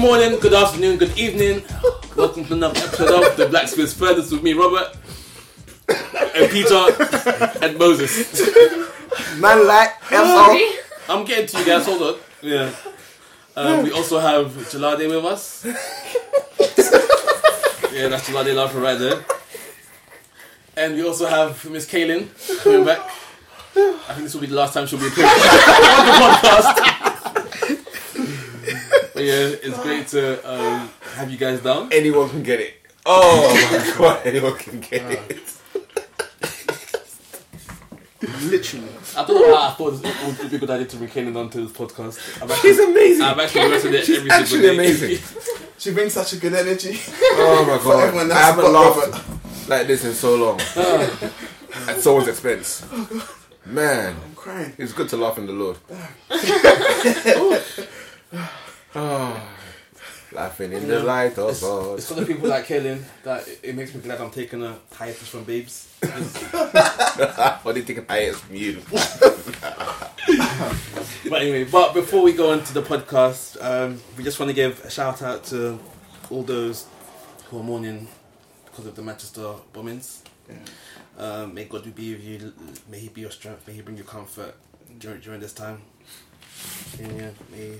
morning, good afternoon, good evening. Welcome to another episode of the Blacksmith's Furnace with me, Robert, and Peter, and Moses. Man like Sorry. I'm getting to you guys, hold on. Yeah. Um, we also have Jolade with us. yeah, that's Jolade laughing right there. And we also have Miss Kaylin coming back. I think this will be the last time she'll be appearing on the podcast. But yeah, it's great to um, have you guys down. anyone can get it. Oh my god, anyone can get it. Literally. I don't know how I thought it would be a good idea to bring Kaylin onto this podcast. I've actually, She's amazing. I've actually listened to it She's every actually single day. amazing. She brings such a good energy. Oh my god, everyone I that's haven't got laughed like this in so long. At someone's expense. Man, I'm crying. it's good to laugh in the Lord. Oh, laughing in the light of It's, God. it's for the people like Kaylin that it, it makes me glad I'm taking a hiatus from babes. What do you think of hiatus from you? But anyway, but before we go into the podcast, um, we just want to give a shout out to all those who are mourning because of the Manchester bombings. Um, may God be with you. May He be your strength. May He bring you comfort during during this time. And yeah, may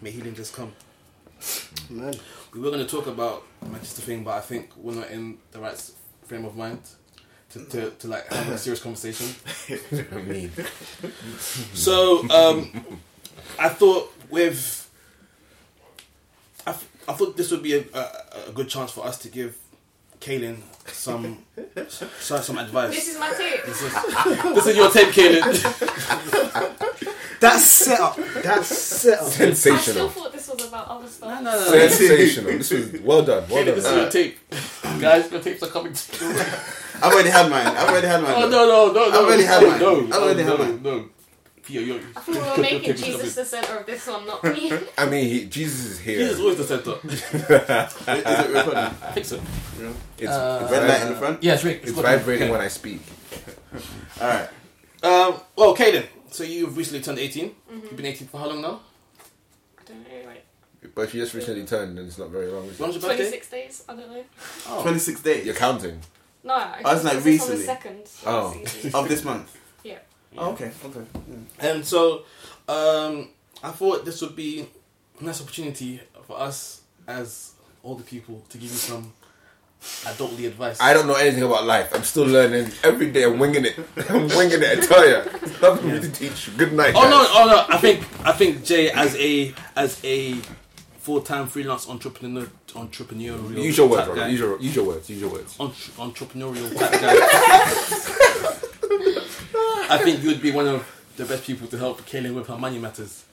may healing just come. Man. We were going to talk about Manchester thing, but I think we're not in the right frame of mind to, to, to like have a serious conversation. I mean, So um, I thought with I, th- I thought this would be a, a, a good chance for us to give Kaylin some some, some advice. This is my tape. This is, this is your tape, Kaylin. That setup. That setup. I still thought this was about other stuff. No, no, no. Sensational. This was well done. Well done. this is your tape, guys. Your tapes are coming. To I've already had mine. I've already had mine. oh no, no, no, no! I've already had mine. No, I've already no, had no, mine. no. Peter, you're, I thought we were making Jesus the center of this one, not me. I mean, he, Jesus is here. Jesus is always the center. Is it recording? I think so. It's, Uh, Red light in the front. Yeah, it's Rick. it's vibrating when I speak. All right. Um, well, Kaden, so you've recently turned 18. You've been 18 for how long now? I don't know, like But if you just recently turned, then it's not very long. Is it? When's your birthday? 26 days? I don't know. Oh. 26 days You're counting. No, I was it's like on recently. the second. Oh. Of this month. Yeah. Oh, okay. Okay. And so, um, I thought this would be a nice opportunity for us as older people to give you some adultly advice. I don't know anything about life. I'm still learning every day. I'm winging it. I'm winging it. I tell you, nothing for me to teach. Good night. oh guys. no, oh no! I think I think Jay as a as a full time freelance entrepreneur entrepreneurial Use your words, type Robert. guy, Use your use your words. Use your words. entre- entrepreneurial type guy. I think you would be one of the best people to help Kaylin with her money matters.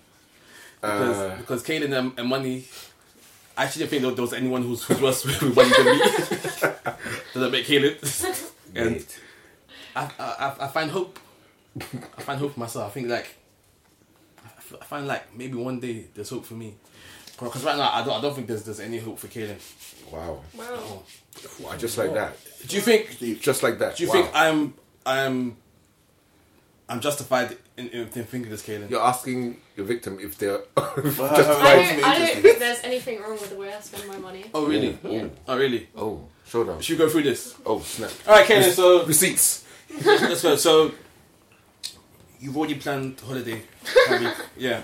because Uh, because Kaylin and, and money. I actually didn't think there was anyone who's, who's worse with money than me. Does that make Kaylin? and. I, I, I find hope. I find hope for myself. I think like I find like maybe one day there's hope for me. Because right now I don't I don't think there's there's any hope for Kaylin. Wow. Wow. Wow, Just like that. Do you think Just like that. do you Wow. think I'm I'm I'm justified in, in, in thinking this, Kaylin? You're asking your victim if they're Well, I Right, don't, I don't think there's anything wrong with the way I spend my money. Oh really? Yeah. Oh really? Oh, show them. Should we go through this? Oh, snap. All right, Kaylin. So Receipts. Let's go. So you've already planned holiday. one week. yeah.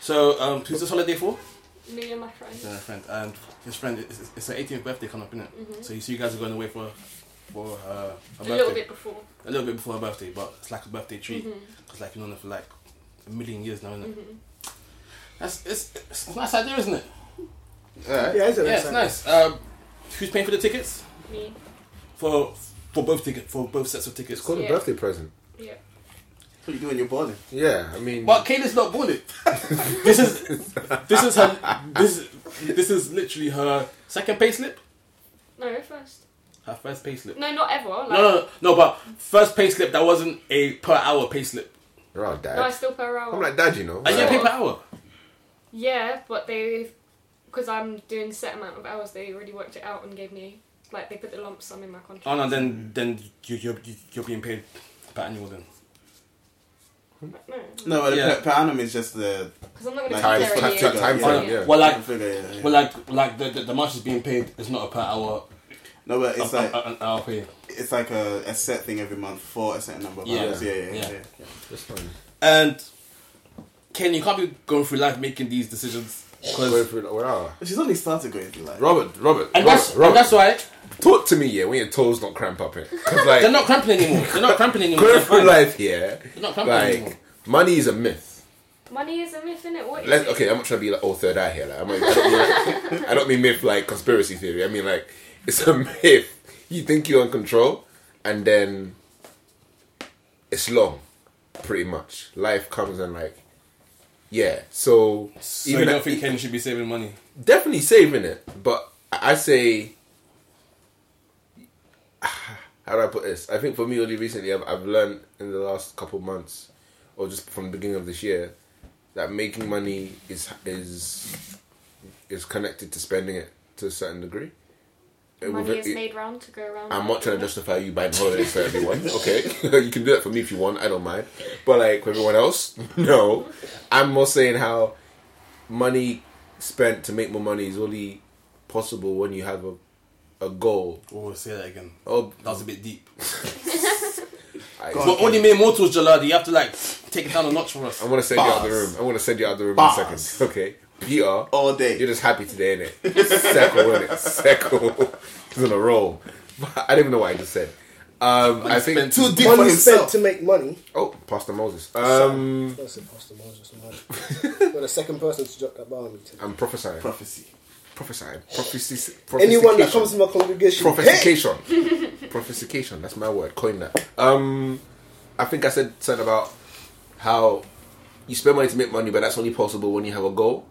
So um, who's this holiday for? Me and my friend. Yeah, friend and his friend. It's, it's her 18th birthday coming up, isn't it? So you see, you guys are going away for for uh, her A birthday. little bit before. A little bit before her birthday, but it's like a birthday treat. Mhm. Like you've known her for like a million years now, isn't it? Mhm. That's it's, it's a nice idea, isn't it? All right. Yeah, it's Yeah, it's nice. Um, who's paying for the tickets? Me. For for both ticket for both sets of tickets. It's called Yeah. a birthday present. Yeah. What you doing? You're balling. Yeah, I mean. But Kayla's not born it. this is this is her this this is literally her second payslip. No, first. Her first payslip. No, not ever. Like, No, no, no, no, but first payslip that wasn't a per hour payslip. You're all dad. No, I still per hour. I'm like dad, you know. Are you Yeah. pay per hour? Yeah, but they, because I'm doing set amount of hours, they already worked it out and gave me like they put the lump sum in my contract. Oh no, then then you you're you- you're being paid per annual then. But no, No, but Yeah. per, per annum is just the because I'm not going to Like, be Time, there time, a time, year. time Yeah. frame. Well, like. Yeah, yeah. well, like, like the the, the much is being paid is not a per hour. No, but it's a- like a- an hour pay. it's like a, a set thing every month for a certain number of Yeah. hours. Yeah, yeah, yeah. Yeah. yeah, yeah. That's fine. And Ken, you can't be going through life making these decisions Going through the, wow. She's only started going through life. Robert, Robert, And Robert, that's, Robert. and that's why Talk to me, yeah, when your toes don't cramp up, it. Because, like, they're not cramping anymore. They're not cramping anymore. going through life here, They're not cramping anymore. money is a myth. Money is a myth, innit? What is Let's, it? okay, I'm not trying to be like all third eye here. Like, I'm not, I, don't mean, like, I don't mean myth like conspiracy theory. I mean like it's a myth. You think you're in control, and then it's long, pretty much. Life comes and like, yeah. So, So you don't think Ken should be saving money? definitely saving it, but I say, how do I put this? I think for me, only recently, I've, I've learned in the last couple of months, or just from the beginning of this year, that making money is is is connected to spending it to a certain degree. It Money will- is it- made round to go round. I'm not trying to justify you buying holidays for everyone. Okay, you can do that for me if you want. I don't mind. But like for everyone else, no. I'm more saying how money spent to make more money is only possible when you have a a goal. Oh, say that again. Oh, That was a bit deep. I, Go. But only mere mortals, Jolade. You have to like take it down a notch for us. I'm gonna send you out of the room. I'm gonna send you out of the room Bars. in a second. Okay, Peter. All day. You're just happy today, innit? Second, innit? Second. He's on a roll. I don't even know what I just said. Um, I think Too deep Money spent to make money. Oh, Pastor Moses. Um, That's Pastor Moses. man. You're the second person to drop that bar on me. today. I'm prophesying. Prophecy. prophesying. Prophecy. Anyone that comes to my congregation, hey! Prophesication. Prophesication. That's my word. Coin that. Um, I think I said something about how you spend money to make money, but that's only possible when you have a goal.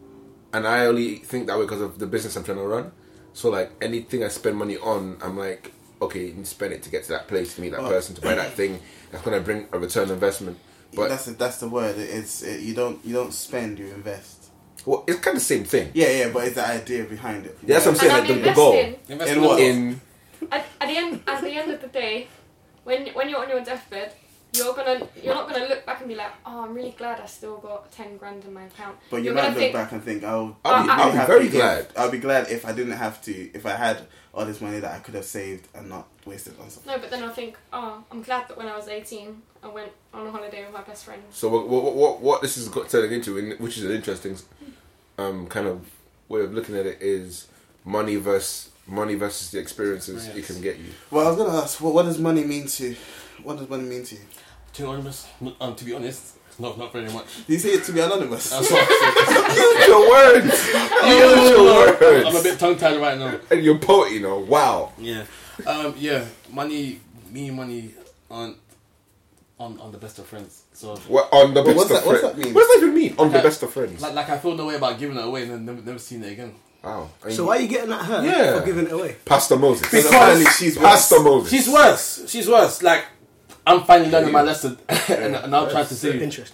And I only think that way because of the business I'm trying to run. So like anything I spend money on, I'm like, okay, you need to spend it to get to that place, to meet that Oh. person, to buy that thing that's gonna bring a return on investment. But that's the, that's the word. It's it, you don't you don't spend, you invest. well, it's kind of the same thing. Yeah, yeah, but it's the idea behind it. Yeah, that's what I'm saying. I'm Like the, the goal investing. In in what? what? in At, at the end, at the end of the day, when when you're on your deathbed, you're gonna you're not gonna look back and be like, oh, I'm really glad I still got ten grand in my account. But you you're might gonna look think, back and think, oh, I'll be- I'll be happy very if- glad. I'll be glad if I didn't have to, if I had all this money that I could have saved and not wasted on something. No, but then I think, oh, I'm glad that when I was 18, I went on a holiday with my best friend. So what what what, what this is got turning into, which is an interesting um, kind of way of looking at it, is money versus money versus the experiences it can get you. Well, I was gonna ask, well, what does money mean to? What does money mean to you? To be honest, um, to be honest, not not very much. Do you say it to be anonymous? That's what I'm Use your words. Use your saying. I'm a bit tongue tied right now. And you're poet, you know. Wow. Yeah, um, yeah. Money, me, and money aren't on on the best of friends. So What on the But best what's of that- what's friends? that mean? What does that even mean? On the best of friends. like like I feel no way about giving it away and then never, never seen it again. Wow. And So why are you getting at her Yeah. for giving it away? Pastor Moses? Because apparently she's worse. Pastor Moses. She's worse. She's worse. Like I'm finally learning my lesson, and, and I'm trying to say, Interest.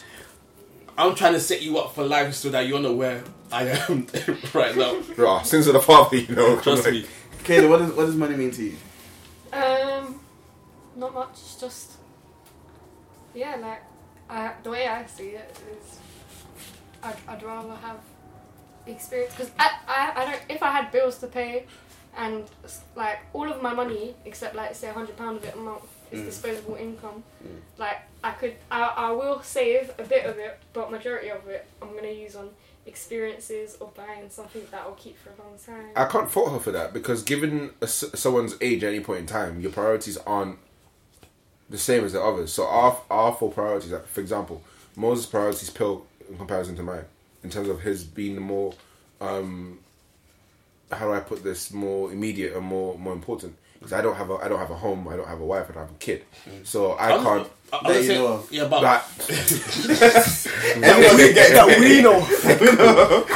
I'm trying to set you up for life so that you're not where I am right now. Raw. Sins of the father, you know. Trust Like, me. Kayla, what does what does money mean to you? Um, not much. It's just yeah, like I, the way I see it is, I'd, I'd rather have experience because I, I I don't if I had bills to pay, and like all of my money except like say a hundred pound of it a month is Mm. disposable income. Like I could I, I will save a bit of it, but majority of it I'm gonna use on experiences or buying something that will keep for a long time. I can't fault her for that because given a someone's age at any point in time, your priorities aren't the same as the others. So our our four priorities, like, for example, Moses' priorities pale in comparison to mine in terms of his being more, um, how do I put this, more immediate and more more important. Because I don't have a I don't have a home, I don't have a wife, I don't have a kid, mm-hmm. so I I'm- can't. I, I That you say- know yeah, but That, Anyone can get That we know.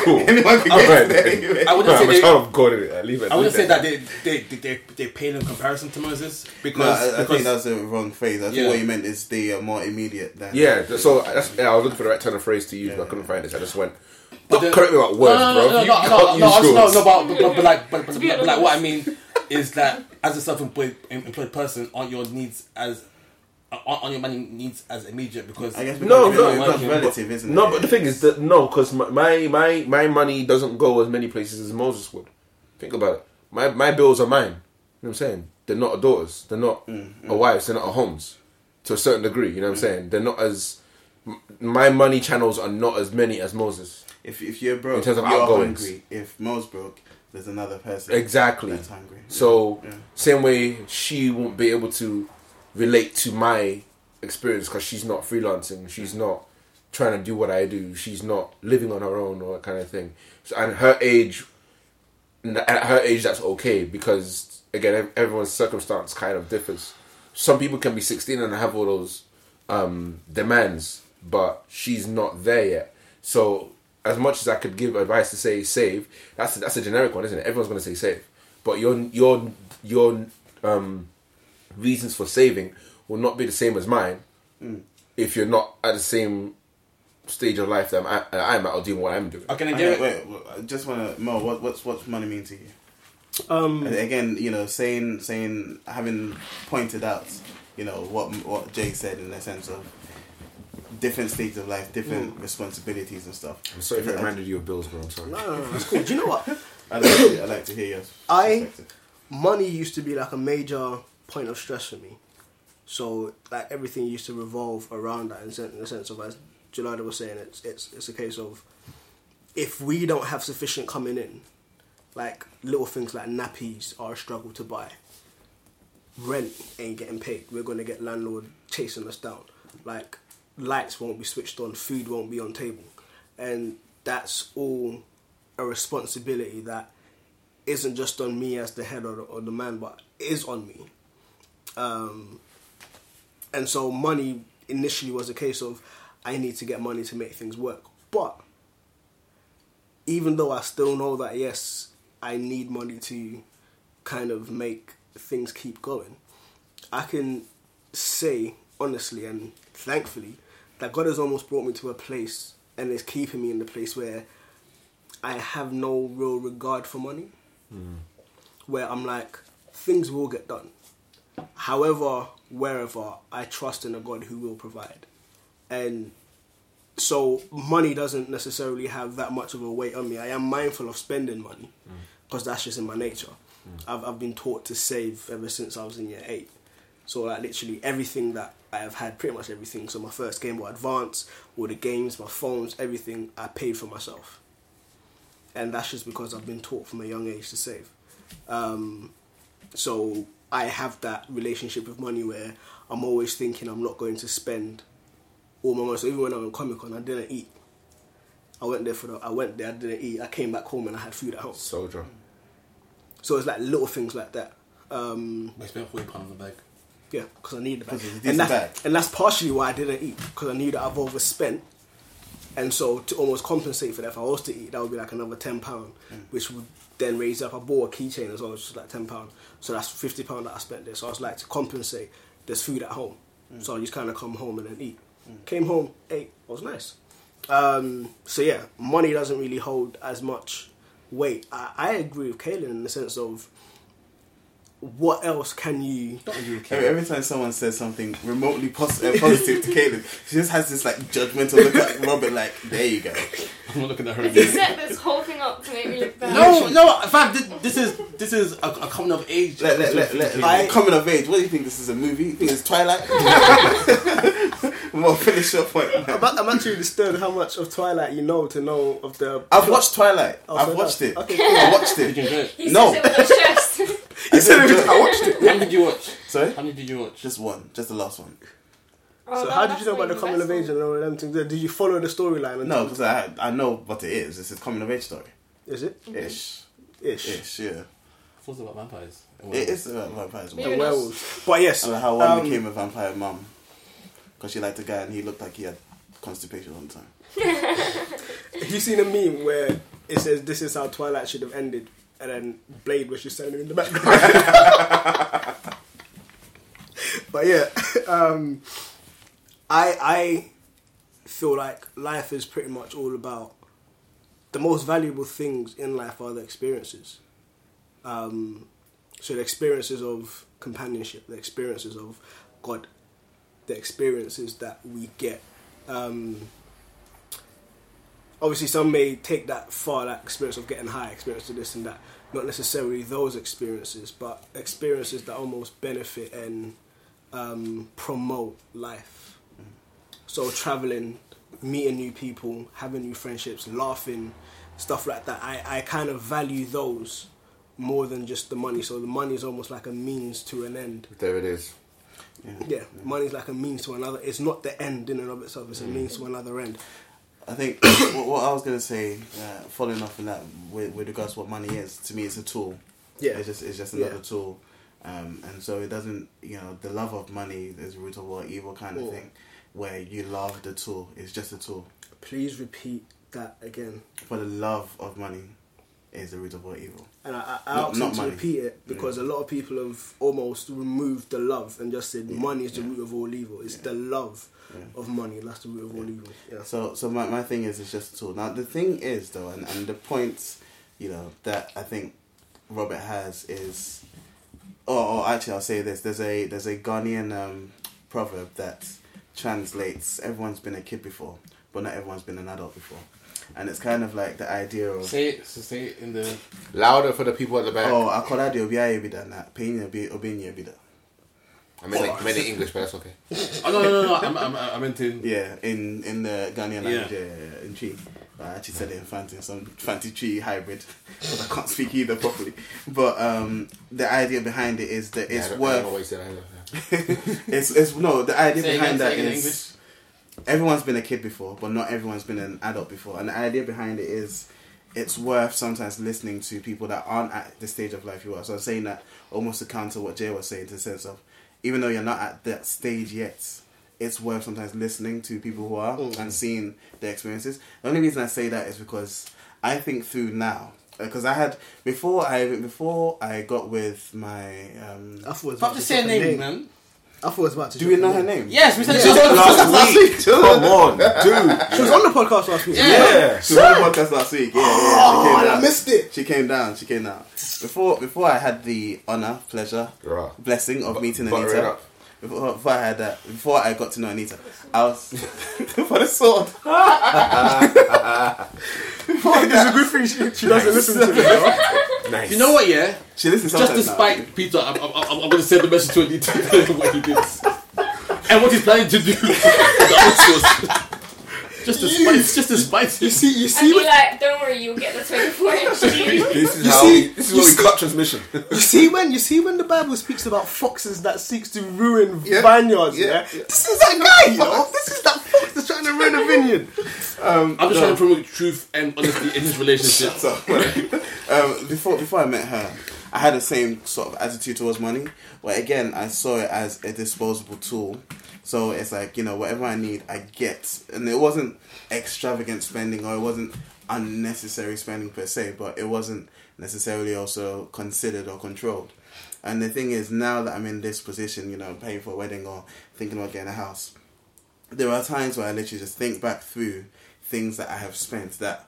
cool. Anyone can All get right. there anyway. I wouldn't I'm a they, child of God. innit? I leave it. I wouldn't say that they they they they, they pale in comparison to Moses because, No, I, I because think that's the wrong phrase. I think Yeah. what you meant is they are more immediate than. Yeah, th- so that's, yeah, I was looking for the right turn of phrase to use, but I couldn't find it. So I just went. But Don't then- correct me about words, no, bro. no, no, You no, can't no, no, use no, I was- no, yours. no, but, but, but, but like, but, but, To be but, like, what I honest. mean is that as a self-employed employed person, aren't your needs as on, on your money needs as immediate because I guess No, because no, it's no, relative, isn't it? No, but the thing is that no, because my my my money doesn't go as many places as Moses would. Think about it. My my bills are mine. You know what I'm saying? They're not a daughter's. They're not mm, mm. a wives. They're not a home's. To a certain degree, you know what I'm saying? They're not as. My money channels are not as many as Moses. if if you're broke, In terms of you're outgoings. hungry. If Moses broke, there's another person Exactly. that's hungry. So Yeah. same way she won't be able to relate to my experience because she's not freelancing. She's not trying to do what I do. She's not living on her own or that kind of thing. So, and her age, at her age, that's okay because again, everyone's circumstance kind of differs. Some people can be sixteen and have all those um, demands, but she's not there yet. So as much as I could give advice to say save, that's that's a generic one, isn't it? Everyone's going to say save, but your your your um, reasons for saving will not be the same as mine if you're not at the same stage of life that I'm at, that I'm at or doing what I'm doing. okay, then Okay, do wait, wait, I just want to Mo. What what's what's money mean to you? Um, And again, you know, saying saying having pointed out, you know, what what Jay said in the sense of different stages of life, different mm. responsibilities and stuff. I'm sorry if it reminded you of bills, bro. I'm sorry. no, no, no, that's cool. Do you know what? I like to, I like to hear your I- money used to be like a major point of stress for me. So like everything used to revolve around that in, sen- in the sense of as Jolade was saying, it's it's it's a case of if we don't have sufficient coming in, like little things like nappies are a struggle to buy. Rent ain't getting paid. We're gonna get landlord chasing us down. Like lights won't be switched on, food won't be on table, and that's all a responsibility that isn't just on me as the head or the, or the man, but is on me. Um, and so money initially was a case of I need to get money to make things work. But even though I still know that yes, I need money to kind of make things keep going, I can say honestly and thankfully that God has almost brought me to a place and is keeping me in the place where I have no real regard for money. Hmm. Where I'm like, things will get done. However, wherever, I trust in a God who will provide. And so money doesn't necessarily have that much of a weight on me. I am mindful of spending money hmm. because that's just in my nature. Hmm. I've, I've been taught to save ever since I was in year eight. So like literally everything that I have had, pretty much everything. So my first Game Boy Advance, all the games, my phones, everything I paid for myself. And that's just because I've been taught from a young age to save. Um, so I have that relationship with money where I'm always thinking I'm not going to spend all my money. So even when I went Comic Con, I didn't eat. I went there for the. I went there. I didn't eat. I came back home and I had food at home. Soldier. So it's like little things like that. Um, We spent forty pounds on the bag. Yeah, because I needed the bag. Because it's a and that's, bag. and that's partially why I didn't eat because I knew that I've overspent. And so to almost compensate for that, if I was to eat, that would be like another ten pound, Mm. which would then raise up. I bought a keychain as well, which was like ten pound. So that's fifty pound that I spent there. So I was like to compensate. There's food at home, Mm. so I just kind of come home and then eat. Came home, ate. It was nice. Um, so yeah, money doesn't really hold as much weight. I, I agree with Kaylin in the sense of what else can you? Don't agree with Every, every time someone says something remotely pos- uh, positive to Caitlin, she just has this like judgmental look at Robert, like, there you go. I'm not looking at her. You set this whole thing up to make me look bad. No, no. In fact, thi- this is this is a, a coming of age. Let, let, let, let, I- coming of age, what do you think this is a movie? You think it's Twilight? well, finish your point. I'm, I'm actually disturbed how much of Twilight you know to know of the. I've watched Twilight. Oh, I've so watched that's- it. okay, I watched Did you it. enjoy it? He No. I said I watched it. How many did you watch? Sorry? How many did you watch? Just one, just the last one. Oh, So no, how did you know about the coming of age and all of them things? Did you follow the storyline? No, because I I know what it is. It's a coming of age story. Is it Ish, ish? ish, yeah. I thought it was about vampires. It is about vampires. Yeah. The werewolves. But yes, And how one um, became a vampire mum. Because she liked a guy and he looked like he had constipation all the time. Have you seen a meme where it says this is how Twilight should have ended, and then Blade was just standing in the background? but yeah, um, I I feel like life is pretty much all about the most valuable things in life are the experiences. Um, so the experiences of companionship, the experiences of God the experiences that we get. Um, obviously, some may take that far, that experience of getting high, experience of this and that. Not necessarily those experiences, but experiences that almost benefit and um, promote life. So traveling, meeting new people, having new friendships, laughing, stuff like that. I, I kind of value those more than just the money. So the money is almost like a means to an end. There it is. Yeah, money is like a means to another. It's not the end in and of itself. It's a means to another end. I think what, what I was gonna say, uh, following off on that, with, with regards to what money is, to me, it's a tool. Yeah. it's just it's just another Yeah. tool, um, and so it doesn't, you know, the love of money is the root of all evil kind of thing, where you love the tool. It's just a tool. Please repeat that again. For the love of money is the root of all evil. And I, I, I Not- not to money. repeat it because a lot of people have almost removed the love and just said money is the root of all evil. It's the love of money that's the root of all evil. Yeah. So, so my, my thing is, it's just a tool. Now, the thing is, though, and, and the points, you know, that I think Robert has is, oh, oh actually, I'll say this. There's a there's a Ghanaian um, proverb that translates: "Everyone's been a kid before, but not everyone's been an adult before." And it's kind of like the idea of, Say it. So say it in the. Louder for the people at the back. oh, akolade obi aye bi da na, penye obi obi nye bi da. I meant, it, I meant it English, but that's okay. Oh no no no! no. I'm, I'm, I meant in. Yeah, in in the Ghanaian language, yeah, yeah, yeah, in Twi. I actually said it in Fanti, some Fanti Twi hybrid, because I can't speak either properly. But um, the idea behind it is that it's don't- I don't know what worth. said either. it's it's no the idea Say behind again, that say again in is everyone's been a kid before, but not everyone's been an adult before. And the idea behind it is it's worth sometimes listening to people that aren't at the stage of life you are. So I'm saying that almost to counter what Jay was saying, to the sense of even though you're not at that stage yet, it's worth sometimes listening to people who are and seeing their experiences. The only reason I say that is because I think through now. Because I had before I before I got with my um, I thought it was about just to saying drop a names, name. man. I thought it was about to. do we know her name. name? Yes, we said Yeah. she was on Last week. Come on, dude. She was on the podcast last week. Yeah. She was on the podcast last week. Yeah, yeah, yeah. Oh, She came I down. missed it. She came down. She came down. Before before I had the honor, pleasure, Right. blessing of meeting butter it Anita. Up. Before, before I had that, before I got to know Anita, I was for the sword. it's a good thing she, she doesn't listen to me. though. Nice. You know what? Yeah. She listens Just sometimes now. despite Peter, I'm, I'm, I'm, I'm going to send the message to Anita what he did and what he's planning to do. With the outsource. just despite, just despite You see, you see, be when, like, don't worry, you'll get the 24 inch This is You how. see- we, this is you where we see- cut transmission. you see when, you see when the Bible speaks about foxes that seeks to ruin Yeah. vineyards. Yeah. Yeah, yeah. this is that guy, you know. This is that fox that's trying to ruin a vineyard. Um, I'm just no. trying to promote truth and honesty in his relationship. So, um, before before I met her, I had the same sort of attitude towards money. But again, I saw it as a disposable tool. So it's like you know whatever I need, I get, and it wasn't extravagant spending or it wasn't unnecessary spending per se, but it wasn't necessarily also considered or controlled. And the thing is, now that I'm in this position, you know, paying for a wedding or thinking about getting a house, there are times where I literally just think back through things that I have spent that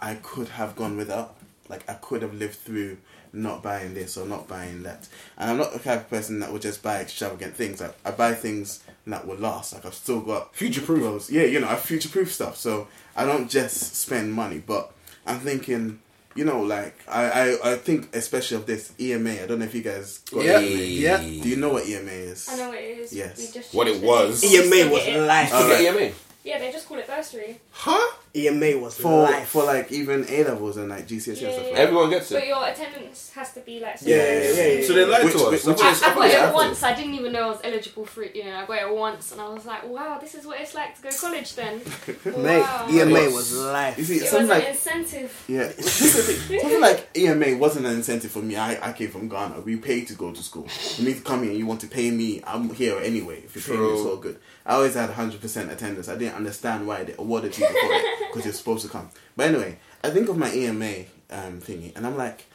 I could have gone without. Like I could have lived through not buying this or not buying that. And I'm not the type of person that would just buy extravagant things. Like I buy things that will last. Like I've still got Future-proof. clothes. Yeah, you know, I future proof stuff. So I don't just spend money, but I'm thinking. You know, like I, I, I think especially of this EMA. I don't know if you guys got Yeah, EMA. yeah. Do you know what EMA is? I know what it is. Yes. We just What it was. EMA was get it. life. Alright. EMA. Yeah, they just call it bursary. Huh? EMA was For life. for like even A levels and like GCSE and stuff like that. Everyone gets it. But your attendance has to be like. Yeah, yeah, yeah, yeah. So they lied Which- to us. which- Which which I, is- I got it thought- once. I didn't even know I was eligible for it. You know, I got it once, and I was like, "Wow, this is what it's like to go to college." Then, Mate, wow. EMA was life. You see, It was something an incentive. Yeah, something like EMA wasn't an incentive for me. I, I came from Ghana. We paid to go to school. You need to come here you want to pay me. I'm here anyway. If you pay me, it's all good. I always had 100% attendance. I didn't understand why they awarded you before because you're supposed to come. But anyway, I think of my EMA um, thingy and I'm like,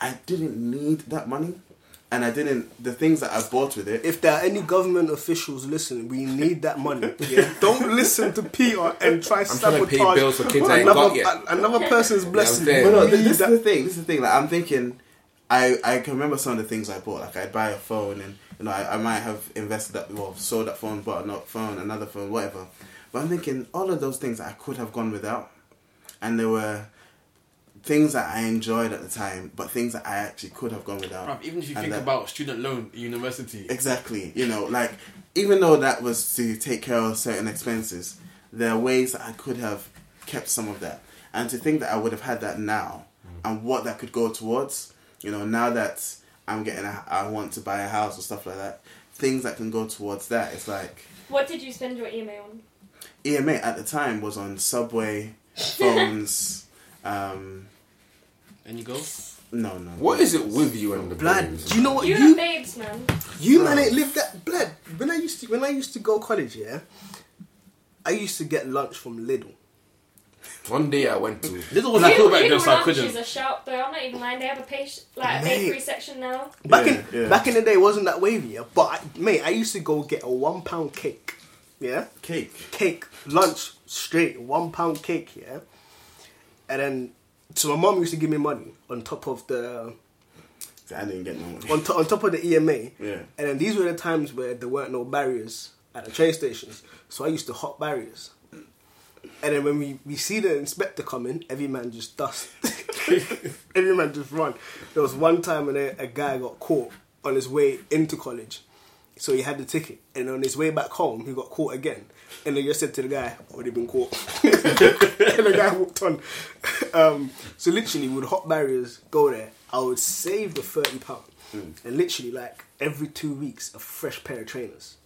I didn't need that money. And I didn't, the things that I bought with it, If there are any government officials listening, we need that money. Yeah? Don't listen to Peter and try I'm trying to pay bills for kids I ain't another, got yet. another person's blessing. saying. We no, this, this is that- the thing. This is the thing. Like I'm thinking, I I can remember some of the things I bought. Like I'd buy a phone, and you know I, I might have invested that, well, sold that phone, bought another phone, another phone, whatever. But I'm thinking all of those things I could have gone without, and there were things that I enjoyed at the time, but things that I actually could have gone without. Bruv, even if you And think that- about student loan university, Exactly. You know, like even though that was to take care of certain expenses, there are ways that I could have kept some of that. And to think that I would have had that now mm. and what that could go towards, you know, now that I'm getting a, I want to buy a house or stuff like that, things that can go towards that. It's like What did you spend your EMA on? EMA at the time was on Subway, phones, um and you go. no, no. What is it with you and the Blood. babes? Do you know what You, you you babes, man. you man ain't lived that blood. When I used to when I used to go college, yeah, I used to get lunch from Lidl. One day I went to. Lidl was I Lidl, cool back then, Lidl so I is couldn't. a shop though. I'm not even lying. They have a page like a Mate. bakery section now. Back Yeah, in yeah. back in the day, it wasn't that wavy, yeah. But I, mate, I used to go get a one pound cake, yeah, Cake. cake lunch straight one pound cake, yeah, and then so my mom used to give me money on top of the I didn't get no money. on, to, on top of the EMA, Yeah. and then these were the times where there weren't no barriers at the train stations, so I used to hop barriers. And then when we, we see the inspector coming, every man just dust. every man just run. There was one time when a, a guy got caught on his way into college. So he had the ticket. And on his way back home, he got caught again. And they just said to the guy, already been caught. and the guy walked on. Um, so literally, with hot barriers, go there. I would save the £30. And literally, like, every two weeks, a fresh pair of trainers.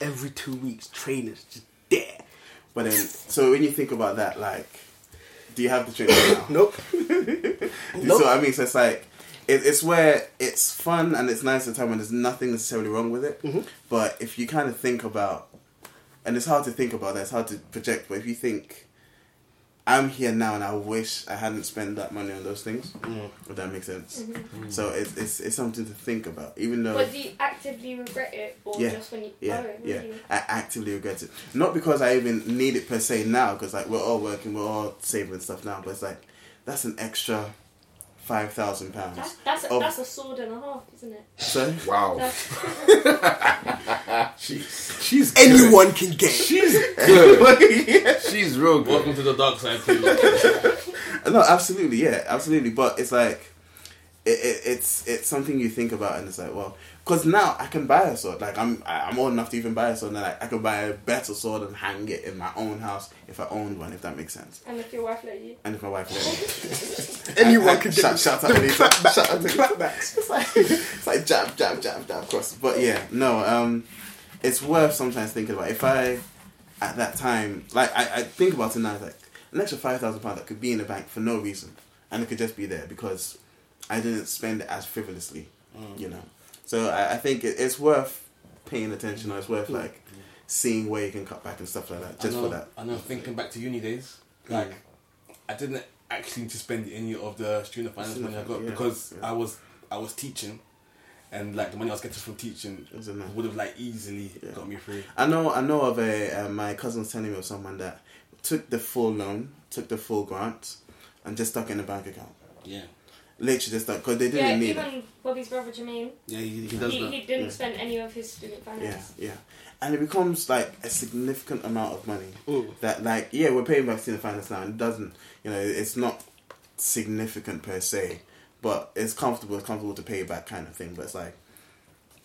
Every two weeks, trainers just there. But then, so when you think about that, like, do you have the trainer now? Nope. So I mean, so it's like it, it's where it's fun and it's nice at the time when there's nothing necessarily wrong with it. Mm-hmm. But if you kind of think about, and it's hard to think about that, it's hard to project. But if you think, I'm here now and I wish I hadn't spent that money on those things. If that makes sense. So it's, it's it's something to think about, even though. But do you actively regret it, or Yeah, just when you? Yeah, oh, yeah. really? I actively regret it. Not because I even need it per se now, because like we're all working, we're all saving stuff now. But it's like that's an extra five thousand pounds. that's a, Oh. that's a sword and a half, isn't it? So Wow. That's, She's she's good. Anyone can get. She's good. yeah. She's real good. Welcome to the dark side too. no, absolutely, yeah, absolutely. But it's like it, it, it's it's something you think about, and it's like, well, because now I can buy a sword. Like I'm I'm old enough to even buy a sword, and like I can buy a better sword and hang it in my own house if I owned one, if that makes sense. and if your wife let you. And if my wife let me. Anyone can get shout, shout out to Lisa. Shout out to Clapbacks. It's like it's like jab, jab, jab, jab, cross. But yeah, no. Um, it's worth sometimes thinking about. If I, at that time, like I, I think about it now, it's like an extra five thousand pounds that could be in the bank for no reason, and it could just be there because I didn't spend it as frivolously, you know. So I, I think it, it's worth paying attention, or it's worth like seeing where you can cut back and stuff like that, just know, for that. I know. Thinking back to uni days, like I didn't actually need to spend any of the student finance money I got Yeah, because yeah. I was I was teaching, and like the money I was getting from teaching would have like easily Yeah. got me free. I know I know of a uh, my cousin's telling me of someone that took the full loan, took the full grant, and just stuck in a bank account. Yeah, Literally just stuck because they didn't Yeah, need even it. Bobby's brother Jermaine, yeah, he, he does he, that. he didn't Yeah. spend any of his student Yeah, finance. yeah, yeah, and it becomes like a significant amount of money Mm. that like yeah we're paying back student finance now and it doesn't you know it's not significant per se, but it's comfortable. It's comfortable to pay back kind of thing. But it's like.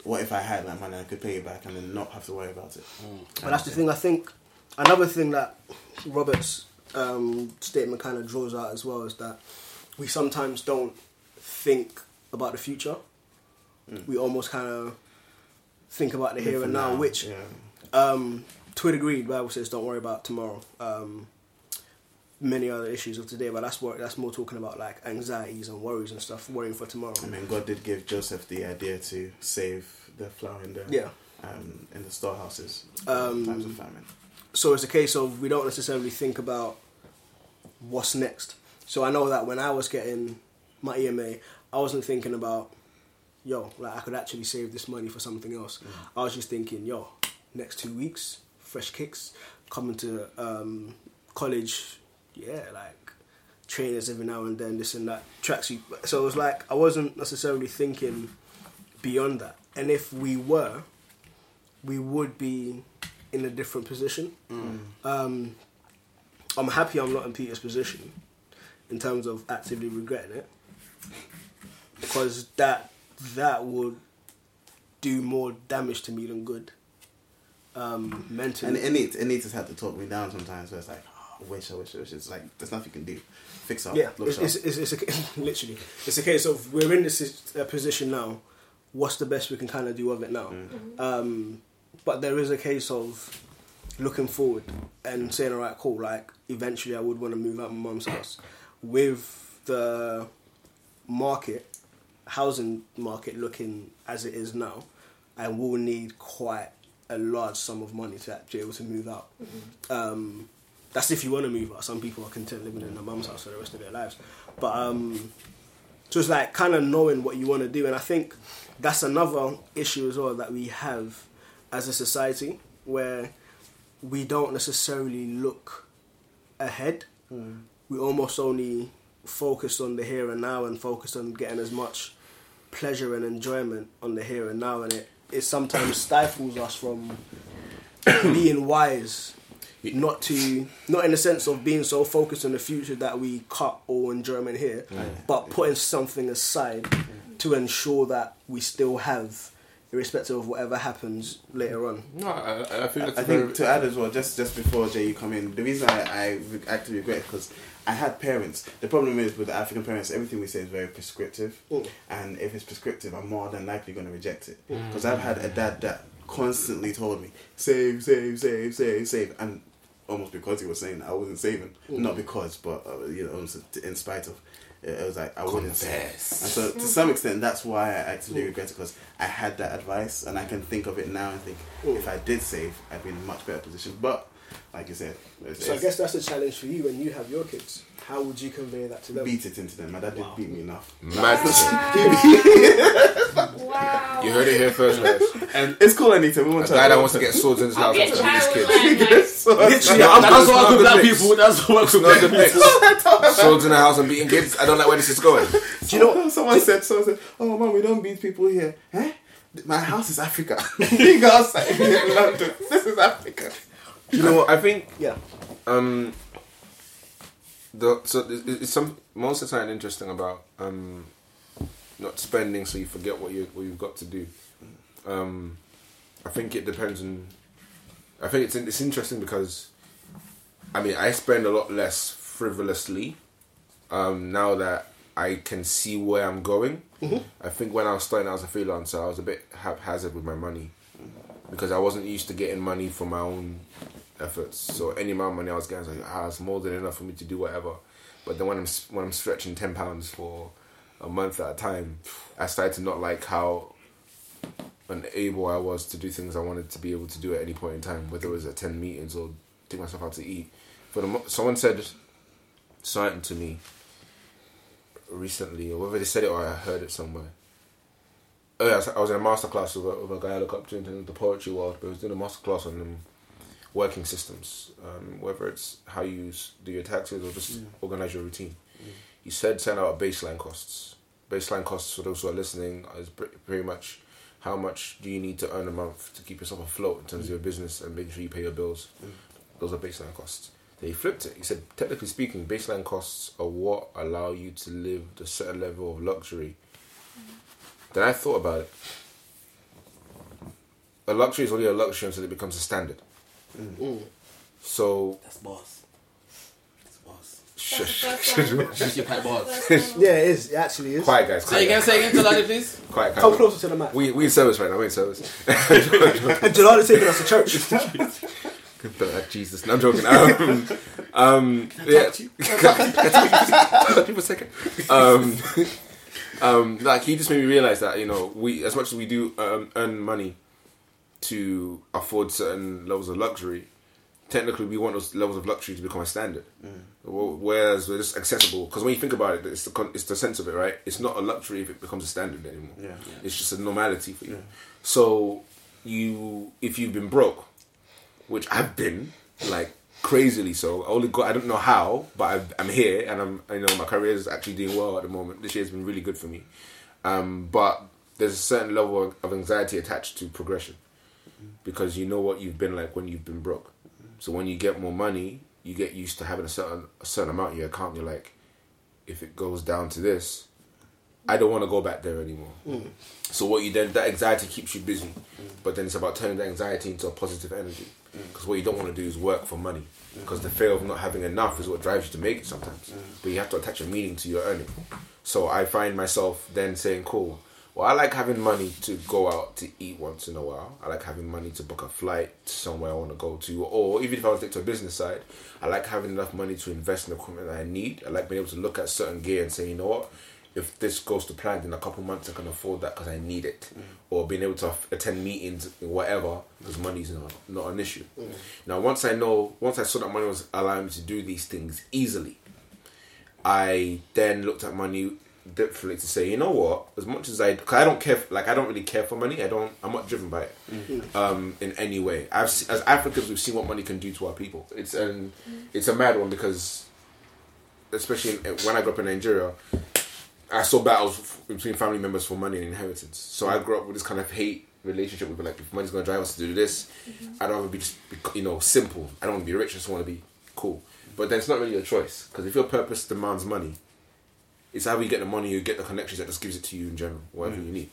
What if I had that money? I could pay it back and then not have to worry about it. But that's the thing. I think another thing that Robert's um, statement kind of draws out as well is that we sometimes don't think about the future. We almost kind of think about the here and now, now, which yeah. um, to a degree, the Bible says, "Don't worry about tomorrow." Um, many other issues of today, but that's what that's more talking about like anxieties and worries and stuff, worrying for tomorrow. I mean, God did give Joseph the idea to save the flour in the Yeah. um, in the storehouses Um, times of famine. so it's a case of we don't necessarily think about what's next. So I know that when I was getting my EMA, I wasn't thinking about, yo, like I could actually save this money for something else. I was just thinking, yo, next two weeks, fresh kicks, coming to um, college, yeah, like trainers every now and then, this and that, tracksuit. So it was like I wasn't necessarily thinking beyond that. And if we were, we would be in a different position. Um, I'm happy I'm not in Peter's position in terms of actively regretting it because that that would do more damage to me than good um, mentally. And Anit, Anit has had to have to talk me down sometimes. Where it's like, oh, I wish, I wish, I wish. It's like there's nothing you can do. Fix up. yeah, look it's, it's, it's, it's a, literally it's a case of we're in this uh, position now. What's the best we can kind of do of it now? Um, but there is a case of looking forward and saying, all right, cool. Like eventually, I would want to move out of my mum's house with the market, housing market looking as it is now. I will need quite a large sum of money to actually be able to move out. Um, that's if you want to move out. Some people are content living in their mum's house for the rest of their lives. But um, so it's like kind of knowing what you want to do, and I think that's another issue as well that we have as a society where we don't necessarily look ahead. We almost only focus on the here and now and focus on getting as much pleasure and enjoyment on the here and now, and it, it sometimes stifles us from being wise. Not to, not in the sense of being so focused on the future that we cut all enjoyment here, but putting something aside to ensure that we still have, irrespective of whatever happens later on. No, I, I think that's I a very, think to add as well, just just before Jay you come in, the reason I, I re- actually regret because I had parents. The problem is with the African parents, everything we say is very prescriptive, Mm. and if it's prescriptive, I'm more than likely going to reject it. Mm. Because I've had a dad that constantly told me save, save, save, save, save, and almost because he was saying that I wasn't saving, mm. not because, but uh, you know, almost in spite of. It it was like I wouldn't save, and so to some mm. extent that's why I actually regret it because I had that advice and I can think of it now and think if I did save, I'd be in a much better position. But like I said, it's, So I guess that's the challenge for you when you have your kids. How would you convey that to them? beat it into them. My dad did beat me enough. madness. Wow. You heard it here first, guys. And it's cool, Anita. We A won't guy that wants to get swords in his house Get wants to beat his kids. line, like, Literally, that's, that's what I work with black people. That's what I work with Not black the people. mix. Swords in the house and beating kids. I don't like where this is going. Do you know? Someone said, someone said, "Oh, man, we don't beat people here." Eh? My house is Africa. you go outside in London. This is Africa. You know what? I think Yeah. um the so it- it's some most of the time interesting about um not spending so you forget what you what you've got to do. Um, I think it depends on. I think it's it's interesting because, I mean, I spend a lot less frivolously, um, now that I can see where I'm going. I think when I was starting out as a freelancer, I was a bit haphazard with my money because I wasn't used to getting money for my own efforts. So any amount of money I was getting, I was like, ah, it's more than enough for me to do whatever. But then when I'm when I'm stretching ten pounds for a month at a time, I started to not like how unable I was to do things I wanted to be able to do at any point in time, whether it was attend meetings or take myself out to eat. For the someone said something to me recently, or whether they said it or I heard it somewhere. Oh yeah, I was- in a master class with a, with a guy I look up to in the poetry world, but he was doing a master class on um, working systems, um, whether it's how you do your taxes or just organize your routine. He said send out baseline costs. Baseline costs for those who are listening is pretty much how much do you need to earn a month to keep yourself afloat in terms of your business and making sure you pay your bills. Those are baseline costs. Then he flipped it. He said, technically speaking, baseline costs are what allow you to live the certain level of luxury. Then I thought about it. A luxury is only a luxury until it becomes a standard. So, That's boss. That's boss. shush. That's the first one. Just your pipe boss. Yeah, it is. It actually is. Quiet, guys. Say Quiet, again, guys. say again, tell Daddy, please. Quiet, guys. Come closer to the mic. We we in service right now. We in service. And Jalal is taking us to church. Uh, Jesus, no, I'm joking. Um, um, yeah, touch you for a second. Um, um, like he just made me realize that you know we, as much as we do um, earn money to afford certain levels of luxury, technically we want those levels of luxury to become a standard. Wh- Whereas we're just accessible because when you think about it, it's the it's the sense of it, right? It's not a luxury if it becomes a standard anymore. Yeah. It's just a normality for you. So you, if you've been broke, which I've been, like crazily so. I only got I don't know how, but I've, I'm here and I'm you know my career is actually doing well at the moment. This year's been really good for me, um, but there's a certain level of, of anxiety attached to progression because you know what you've been like when you've been broke. So when you get more money, you get used to having a certain a certain amount in your account. You're like, if it goes down to this, I don't want to go back there anymore. Mm. So what you then that anxiety keeps you busy, but then it's about turning that anxiety into a positive energy. Mm. Because what you don't want to do is work for money. Mm. Because the fear of not having enough is what drives you to make it sometimes. But you have to attach a meaning to your earning. So I find myself then saying, "Cool. Well, I like having money to go out to eat once in a while. I like having money to book a flight somewhere I want to go to, or even if I was to take to a business side, I like having enough money to invest in equipment that I need. I like being able to look at certain gear and say, you know what, if this goes to plan, in a couple months I can afford that because I need it, mm. or being able to attend meetings, whatever, because money's not not an issue. Mm. Now, once I know, once I saw that money was allowing me to do these things easily, I then looked at money differently to say, you know what? As much as I, cause I don't care, like I don't really care for money. I don't. I'm not driven by it, mm-hmm. um, in any way. I've se- as Africans, we've seen what money can do to our people. It's an, mm-hmm. it's a mad one because, especially in, when I grew up in Nigeria, I saw battles f- between family members for money and inheritance. So I grew up with this kind of hate relationship with like, if money's gonna drive us to do this, mm-hmm. I'd rather be just, be, you know, simple. I don't want to be rich. I just want to be cool. But then it's not really a choice because if your purpose demands money, it's how you get the money, you get the connections that just gives it to you in general, whatever you need.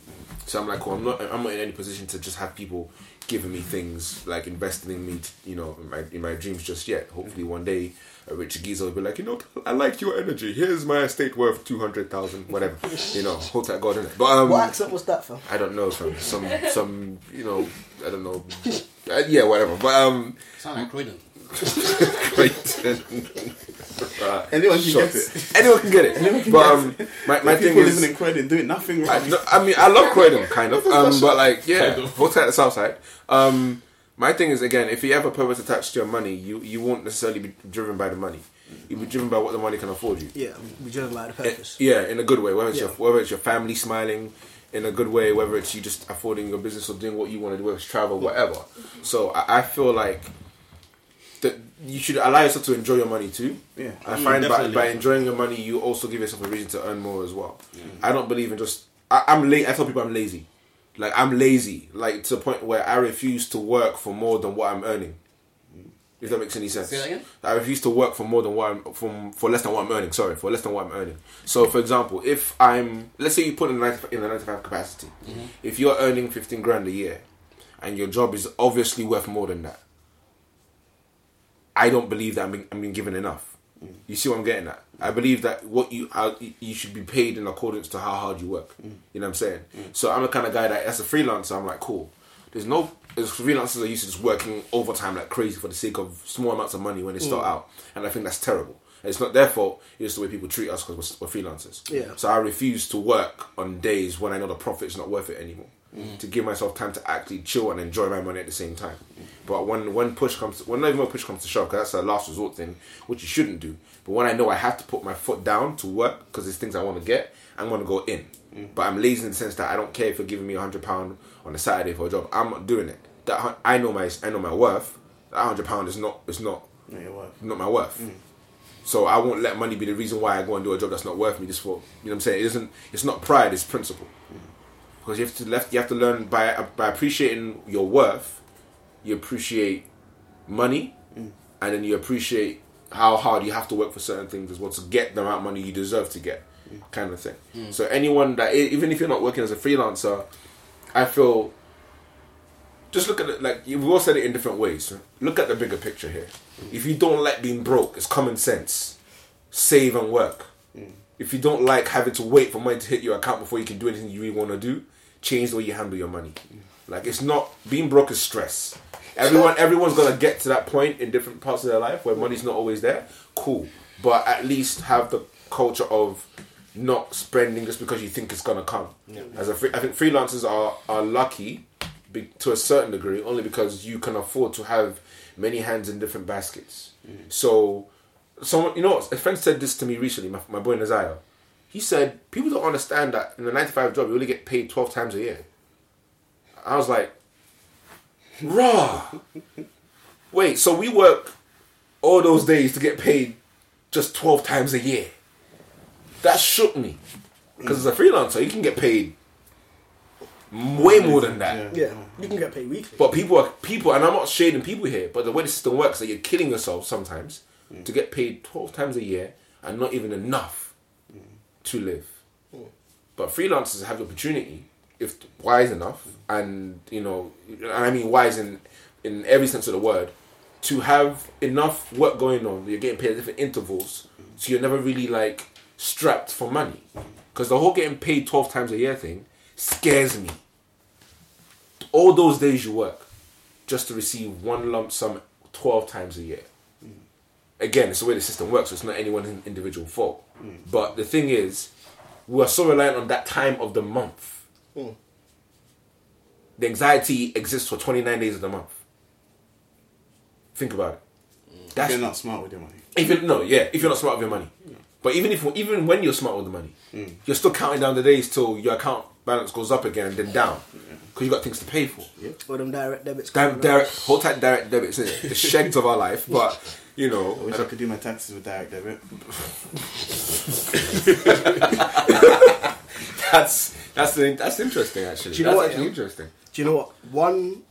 So I'm like, well, I'm not, I'm not in any position to just have people giving me things like investing in me, to, you know, in my, in my dreams just yet. Hopefully, one day a Richard Giza will be like, you know, I like your energy. Here's my estate worth two hundred thousand, whatever. You know, hope that God in it. But um, What accent was that, fam? I don't know, fam. Some, some, you know, I don't know. Uh, yeah, whatever. But um, Sound like Croydon. Clayton. Right. Anyone can Shot get it. Anyone can get it. but um, my, my thing People is, living in Croydon doing nothing I, no, I mean, I love Croydon, kind of. Um, but like, yeah, both at the south side. Um, my thing is again, if you have a purpose attached to your money, you you won't necessarily be driven by the money. You'll be driven by what the money can afford you. Yeah, we driven by the Eh, purpose. Yeah, in a good way. Whether it's your whether it's your family smiling in a good way, whether it's you just affording your business or doing what you want to do, whether it's travel, whatever. So I, I feel like that you should allow yourself to enjoy your money too. Yeah. I Mm, find by, by enjoying your money, you also give yourself a reason to earn more as well. I don't believe in just. I, I'm late. I tell people I'm lazy. Like I'm lazy, like to the point where I refuse to work for more than what I'm earning. If that makes any sense. Say that again? I refuse to work for more than what I'm from for less than what I'm earning. Sorry, for less than what I'm earning. So, for example, if I'm let's say you put in a 95, in a 95 capacity, if you're earning 15 grand a year, and your job is obviously worth more than that, I don't believe that I'm being, I'm being given enough. You see what I'm getting at? I believe that what you how, you should be paid in accordance to how hard you work. Mm. You know what I'm saying? So I'm the kind of guy that as a freelancer, I'm like, cool. There's no as freelancers are used to just working overtime like crazy for the sake of small amounts of money when they start mm. out, and I think that's terrible. And it's not their fault. It's the way people treat us because we're, we're freelancers. Yeah. So I refuse to work on days when I know the profit's not worth it anymore. To give myself time to actually chill and enjoy my money at the same time. But when when push comes, when not even when push comes to shove, because that's a last resort thing, which you shouldn't do. But when I know I have to put my foot down to work because there's things I want to get, I'm gonna go in. But I'm lazy in the sense that I don't care if you're giving me a hundred pound on a Saturday for a job. I'm not doing it. That I know my I know my worth. That hundred pound is not is not Yeah, your not my worth. Mm. So I won't let money be the reason why I go and do a job that's not worth me. Just for you know what I'm saying. It isn't. It's not pride. It's principle. Mm. Because you have to left. You have to learn by by appreciating your worth. You appreciate money, mm. and then you appreciate how hard you have to work for certain things as well to get the amount of money you deserve to get, mm. kind of thing. Mm. So anyone that even if you're not working as a freelancer, I feel. Just look at it like we've all said it in different ways. Look at the bigger picture here. If you don't like being broke, it's common sense. Save and work. If you don't like having to wait for money to hit your account before you can do anything you really want to do, change the way you handle your money. Like it's not being broke is stress. Everyone, everyone's gonna get to that point in different parts of their life where money's not always there. Cool, but at least have the culture of not spending just because you think it's gonna come. As a free, I think freelancers are are lucky be, to a certain degree only because you can afford to have many hands in different baskets. Mm. So, someone you know, a friend said this to me recently. My, my boy Naziah, he said people don't understand that in a 95 job you only get paid twelve times a year. I was like, raw. Wait, so we work all those days to get paid just 12 times a year. That shook me. Because as a freelancer, you can get paid way more than that. Yeah, you can get paid weekly. But people are people, and I'm not shading people here, but the way the system works, is that you're killing yourself sometimes to get paid 12 times a year and not even enough to live. Hmm. But freelancers have the opportunity, if wise enough, and you know, and I mean wise in in every sense of the word, to have enough work going on. You're getting paid at different intervals, so you're never really like strapped for money. Because the whole getting paid 12 times a year thing scares me all those days you work just to receive one lump sum 12 times a year. Again, it's the way the system works, so it's not anyone's individual fault. Hmm. But the thing is, we are so reliant on that time of the month. Mm. The anxiety exists for 29 days of the month. Think about it. Hmm. If That's you're not smart with your money. even no, yeah. If you're not smart with your money, hmm. but even if even when you're smart with the money, you're still counting down the days till your account balance goes up again and then down because you got things to pay for. Yeah. Or them direct debits. Damn, direct, out. hold tight direct debits, the shags of our life. But you know. I know, wish I could do my taxes with direct debit. that's that's the, that's interesting. Actually, Do you know that's what, interesting. Do you know what? One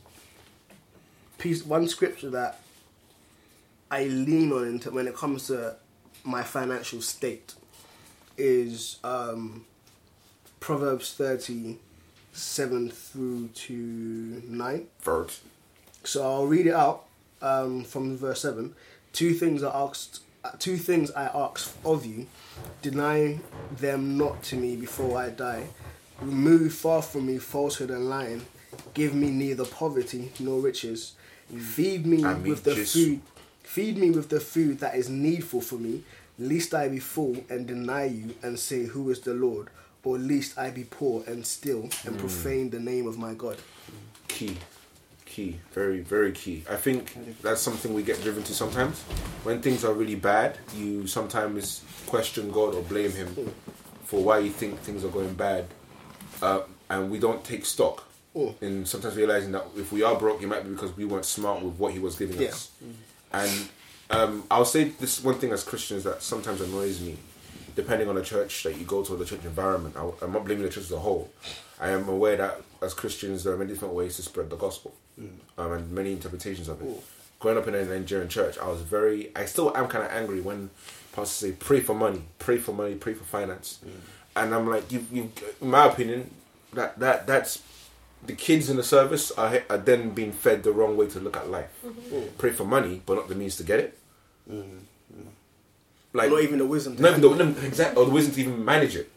piece, one scripture that I lean on into when it comes to my financial state is um, Proverbs thirty seven through to nine. Vert. So I'll read it out um, from verse seven. Two things I asked. Two things I ask of you, deny them not to me before I die. Remove far from me falsehood and lying. Give me neither poverty nor riches. Feed me I mean, with the just- food. Feed me with the food that is needful for me, lest I be full and deny you and say, Who is the Lord? Or lest I be poor and still and Hmm. profane the name of my God. Key, key, very very key. I think that's something we get driven to sometimes. When things are really bad, you sometimes question God or blame Him for why you think things are going bad, uh, and we don't take stock. Mm. in sometimes realizing that if we are broke, it might be because we weren't smart with what He was giving Yeah. us. And um, I'll say this one thing as Christians that sometimes annoys me, depending on the church that you go to or the church environment. I, I'm not blaming the church as a whole. I am aware that as Christians, there are many different ways to spread the gospel mm. um, and many interpretations of it. Growing up in a Nigerian church, I was very, I still am kind of angry when pastors say, pray for money, pray for money, pray for finance. Mm. And I'm like, you, you, in my opinion, that, that that's the kids in the service are, are then being fed the wrong way to look at life. Mm-hmm. Pray for money, but not the means to get it. Mm, like Not even the wisdom. to not even the, exactly, or the wisdom to even manage it.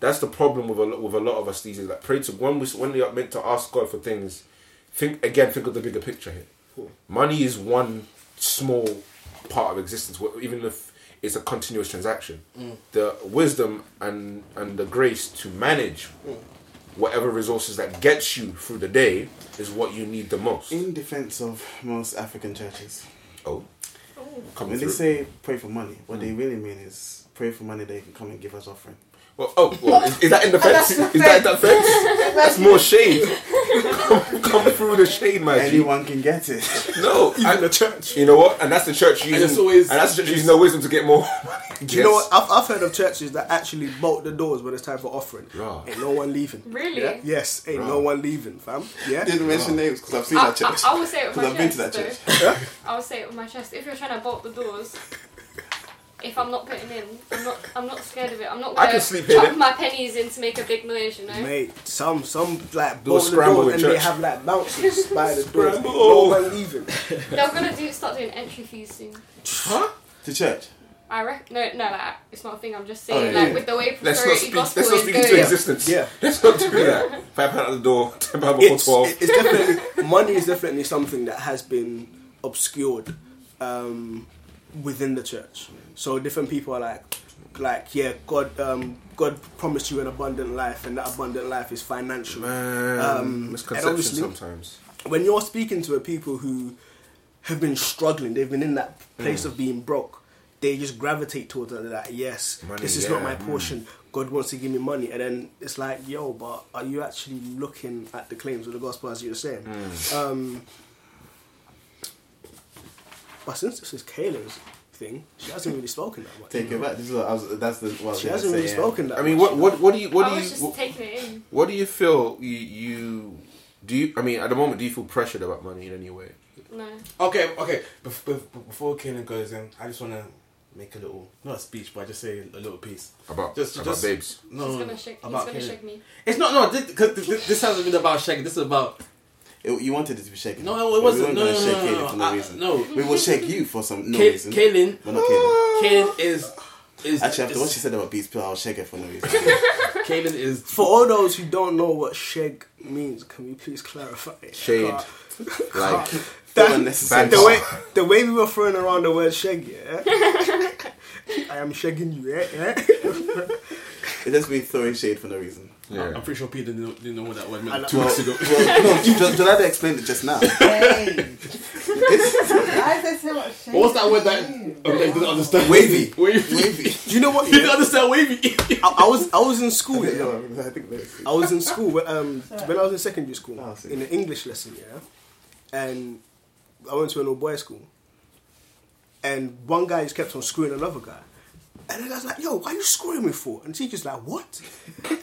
That's the problem with a lot, with a lot of us these days. Like pray to when we when we are meant to ask God for things, think again. Think of the bigger picture here. Money is one small part of existence. Even if it's a continuous transaction, mm. the wisdom and and the grace to manage mm. whatever resources that gets you through the day is what you need the most. In defense of most African churches, Oh, oh. coming when they say pray for money, what they mm. really mean is pray for money they can come and give us offering. Well, oh, well, is, is that in defense? is that in the fence? That's more shade. come, come through the shade, my G. Anyone can get it. No, Even I- the church. You know what? And that's the church using. it's always- and that's the church using no wisdom to get more. money. Do you know what? I've, I've heard of churches that actually bolt the doors when it's time for offering. Right. Ain't no one leaving. Really? Yeah? Yes, ain't no one leaving, fam. Yeah. Didn't mention names because I've seen I, that church. I, I will say it with my Because I've been to that though. church. I will say it with my chest. If you're trying to bolt the doors, if I'm not putting in, I'm not. I'm not scared of it. I'm not I gonna can sleep here chuck then. my pennies in to make a big noise. You know. Mate, some some like Doors bolt the scramble doors in and they church. have like bouncers by the doors. Scramble. No one leaving. They're gonna do start doing entry fees soon. Huh? To church. I reckon. No, no, like, it's not a thing. I'm just Oh, saying, yeah. like with the way Let's not prosperity speak. gospel Let's not is speak going. into existence. Yeah. Let's not do that. Five pound at the door. Ten pound before It's, twelve. it's definitely money is definitely something that has been obscured um, within the church. So different people are like, like yeah, God, um, God promised you an abundant life, and that abundant life is financial. Man, Um, misconception sometimes. when you're speaking to a people who have been struggling, they've been in that place of being broke. They just gravitate towards that. Like, yes, Money, this is not yeah, my mm. portion. God wants to give me money, and then it's like, yo, but are you actually looking at the claims of the gospel as you're saying? Mm. Um, But since this is Kayla's thing, she hasn't really spoken that much. Take it back. This is what I was. That's the. What I was She hasn't say, really yeah. spoken that. I mean, much, what what what do you what I do was you just what, taking it in. what do you feel you you do you? I mean, at the moment, do you feel pressured about money in any way? No. Okay, okay. Bef- bef- before Kanan goes in, I just want to make a little, not a speech, but I just say a little piece. About Just- about just- babes. No, He's no, gonna shake. He's about gonna shake me. It's not, no, because this, this, this hasn't been about shaking. This is about. It- you wanted it to be shaken. No, it wasn't. We No, weren't no, gonna no, shake no, Kaylin no, for no I- reason. no. We will shake you for some no Ka- reason. Kaylin, But not Kaylin. Kaylin is. is Actually, after is, what she said about Beats Pill, I'll shake her for no reason. Kaylin is. For all those who don't know what sheg means, can we please clarify it? Shade. God. Like That- unnecessary. the way the way we were throwing around the word sheg, yeah. I am shegging you, yeah. yeah? It just means throwing shade for no reason. Yeah. I'm pretty sure Peter didn't know, didn't know what that word meant two Well, weeks ago. well, no, Jol- Jolade explained it just now. Hey. Why is there so much shade? What was that word that okay, didn't understand? Wavy. Wavy. Wavy. Do you know what? You didn't understand wavy. I, I was I was in school, yeah. Yeah, I think I was in school when, um, when I was in secondary school Oh, in an English lesson, yeah, and I went to an old boys school, and one guy just kept on screwing another guy, and the guy's like, "Yo, why are you screwing me for?" And the teacher's like, "What?" and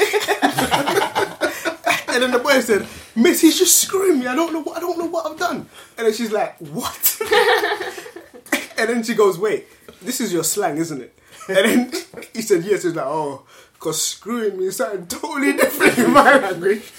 then the boy said, "Miss, he's just screwing me. I don't know what I don't know what I've done." And then she's like, "What?" and then she goes, "Wait, this is your slang, isn't it?" And then he said, "Yes." He's like, "Oh." Because screwing me is something totally different in my language.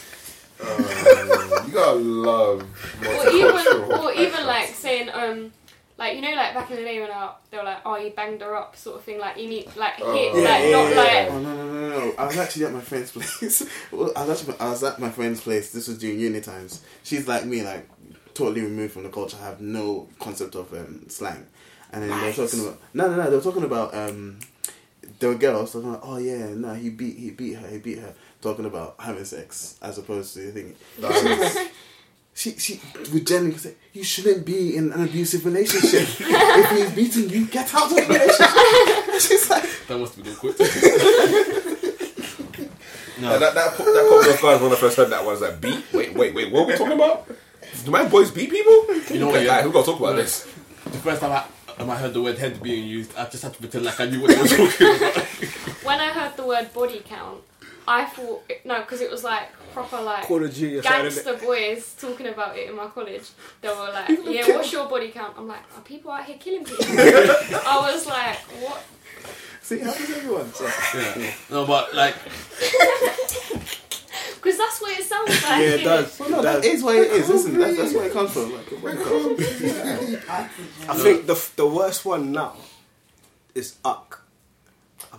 you gotta love Or even, or even like saying, um, like you know, like back in the day when I, they were like, "Oh, you banged her up," sort of thing. Like you need, like Oh. hit, Yeah, like yeah, not yeah, like. Oh no no no no! no. I was actually at my friend's place. well, I was actually I was at my friend's place. This was during uni times. She's like me, like totally removed from the culture. I Have no concept of um, slang. And then they were talking about no no no. They were talking about um, there were girls talking about oh yeah no he beat he beat her he beat her talking about having sex as opposed to thinking. She she would genuinely say you shouldn't be in an abusive relationship. if he's beating you, get out of the relationship. She's like. That must be awkward. Yeah, that that that caught me off guard when I first heard that. one. I was like, beat? Wait, wait, wait. What are we talking about? Do my boys beat people? You know what, Okay, yeah. guys, we gotta talk about this. The first time I, um, I heard the word head being used, I just had to pretend like I knew what they were talking about. When I heard the word body count, I thought no, because it was like proper like Call of Duty side of it. gangster boys talking about it in my college. They were like, "Yeah, what's your body count?" I'm like, "Are people out here killing people?" I was like, "What?" See, how to everyone. So. Yeah. No, but like, Because that's what it sounds like. Yeah, it does. Well, no, that is that does. is what it is. Listen, that's, that's where it comes from. Like, where it comes from. I think the the worst one now is uck.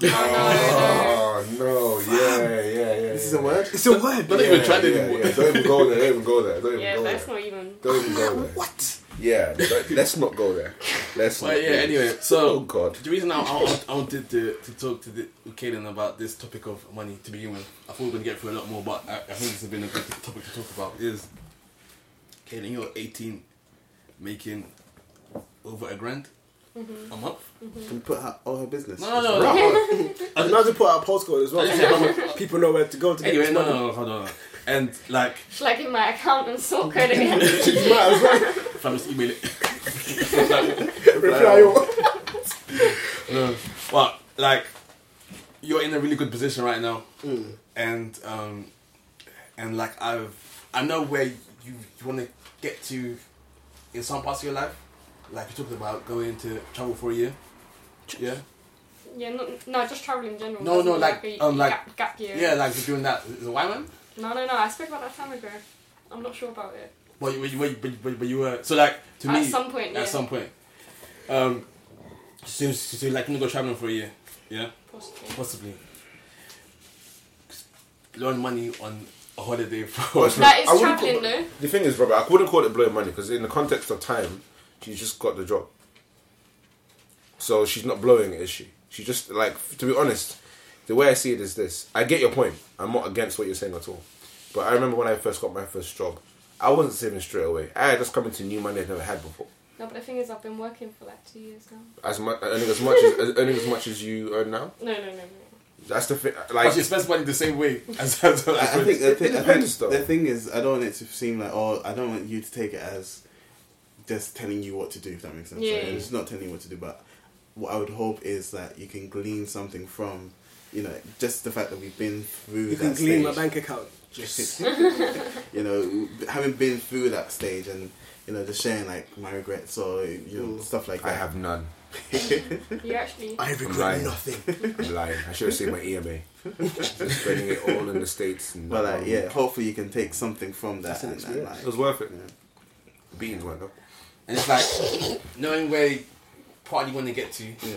Oh no! Yeah, yeah, yeah. This is a word. It's a word. Don't Yeah, even try it yeah, anymore. yeah. Don't even go there. Don't even go there. Don't even Yeah, go that's there. not even. Don't even go there. What? Yeah, don't- let's not go there. Let's. but not yeah. go. Anyway, so Oh God. the reason I, I, I wanted to, to talk to the, Kaylin about this topic of money to begin with, I thought we were gonna get through a lot more, but I, I think this has been a good topic to talk about. Is Kaylin, you're 18, making over a grand a month? Can put her, all her business. No, no, no. And now to put out a postcode as well. so people know where to go to get Anyway, this no, money. no, no, hold on. And like, Should I give my account and sort code again? You might as well if I just email it. reply all. No. But like, you're in a really good position right now, Mm. and um, and like I've I know where you, you want to get to in some parts of your life. Like you talked about going to travel for a year. Yeah. yeah, no, no, just traveling in general. No, no, mean like, a um, like- gap, gap year. Yeah, like you're doing that. Is it Wyman? No, no, no. I spoke about that time ago. I'm not sure about it. But you, but you, but you, but, but you were so like to At me at some point, yeah. at some point. Um, so, so, so like you gonna go traveling for a year, yeah, Possibly. possibly. Learn money on a holiday for. Well, it's That is traveling though. The thing is, Robert, I wouldn't call it blowing money because in the context of time, she's just got the job. So she's not blowing it, is she? She just like to be honest, the way I see it is this. I get your point. I'm not against what you're saying at all. But I remember when I first got my first job, I wasn't saving straight away. I had just come into new money I'd never had before. No, but the thing is, I've been working for like two years now. As much earning as much as earning as much as you earn now. No, no, no, no. That's the thing. But Like she spends money the same way as. as, as I, I think, the, It thing, I think the thing is, I don't want it to seem like, oh, I don't want you to take it as just telling you what to do. If that makes sense. Yeah. So it's not telling you what to do, but what I would hope is that you can glean something from, you know, just the fact that we've been through You that can glean my bank account. Just you know, having been through that stage and you know, just sharing like my regrets or you know stuff like I have none. You actually. I I'm regret lying. nothing. I'm lying. I should have saved my EMA. Just spending it all in the states. And But like, yeah, hopefully you can take something from that. That's And, and, like, it was worth it. yeah. Beans went though. And it's like knowing where part you want to get to, yeah.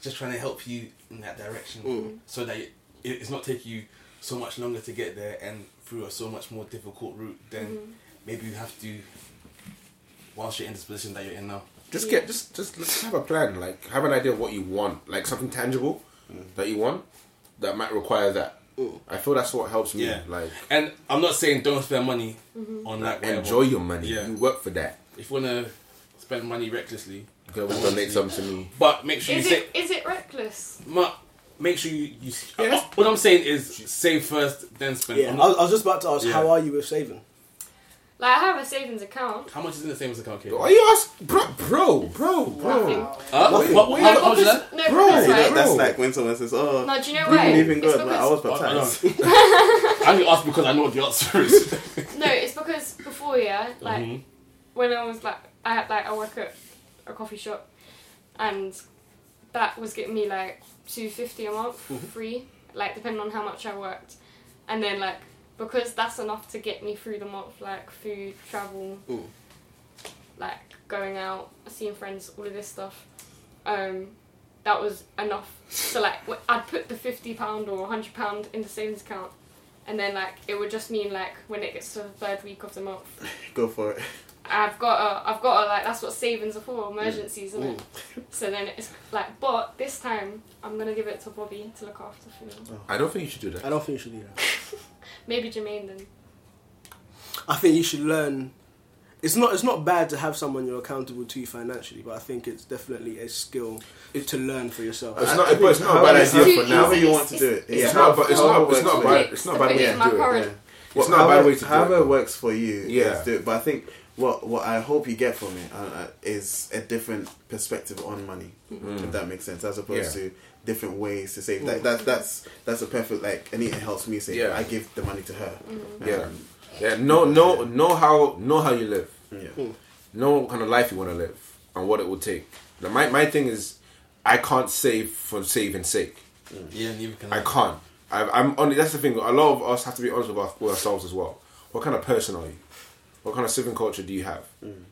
just trying to help you in that direction, Mm. so that it, it's not taking you so much longer to get there and through a so much more difficult route than Mhm. maybe you have to whilst you're in this position that you're in now. Just get just just let's have a plan. Like have an idea of what you want. Like something tangible that you want that might require that. Mm. I feel that's what helps me. Yeah. Like And I'm not saying don't spend money Mm-hmm. on like enjoy your money. Yeah. You work for that. If you wanna spend money recklessly, You can always donate something to me. but make sure Is you say. it is it reckless? Ma- make sure you. you Yeah. what I'm saying is save first, then spend. Yeah, I'm not- was, I was just about to ask, Yeah. how are you with saving? Like I have a savings account. how much is in the savings account, Kate? Why you ask, bro, bro, bro, bro? Nothing. Uh, what, what, what, how, how much is that? No, Bro, because, You that's like when someone says, "Oh, No, do you know do you why? believe in It's God?" Like, I was I, I baptized. I only asked because I know what the answer is. No, it's because before, yeah, like Mhm. When I was like, I had like I work at a coffee shop, and that was getting me like two fifty a month free, like depending on how much I worked, and then like because that's enough to get me through the month, like food, travel, Mm. like going out, seeing friends, all of this stuff. Um, that was enough. So like I'd put the fifty pound or hundred pound in the savings account, and then like it would just mean like when it gets to the third week of the month, Go for it. I've got a, I've got a, like that's what savings are for, mm. emergencies, isn't it? Mm. So then it's like, but this time I'm gonna give it to Bobby to look after for me. Oh. I don't think you should do that. I don't think you should do that. Maybe Jermaine then. I think you should learn. It's not. It's not bad to have someone you're accountable to financially, but I think it's definitely a skill to learn for yourself. It's I- not. I but it's not a bad idea for now. However you want to do it. It's- Yeah. It's not. But it's not. It's not bad. It's not To bad way to do it. It's not a bad way to do However it. it works for you, Yeah. do it. But I think what what I hope you get from it uh, uh, is a different perspective on money, if that makes sense, as opposed Yeah. to different ways to save. That, that that's that's a perfect like. Anita helps me say, Yeah. I give the money to her. Yeah. Um, Yeah. Know know know how know how you live. yeah. know what kind of life you want to live and what it will take. Now, my my thing is, I can't save for saving sake. yeah, neither can I can't. I, I'm only. That's the thing. A lot of us have to be honest with, our, with ourselves as well. What kind of person are you? What kind of saving culture do you have?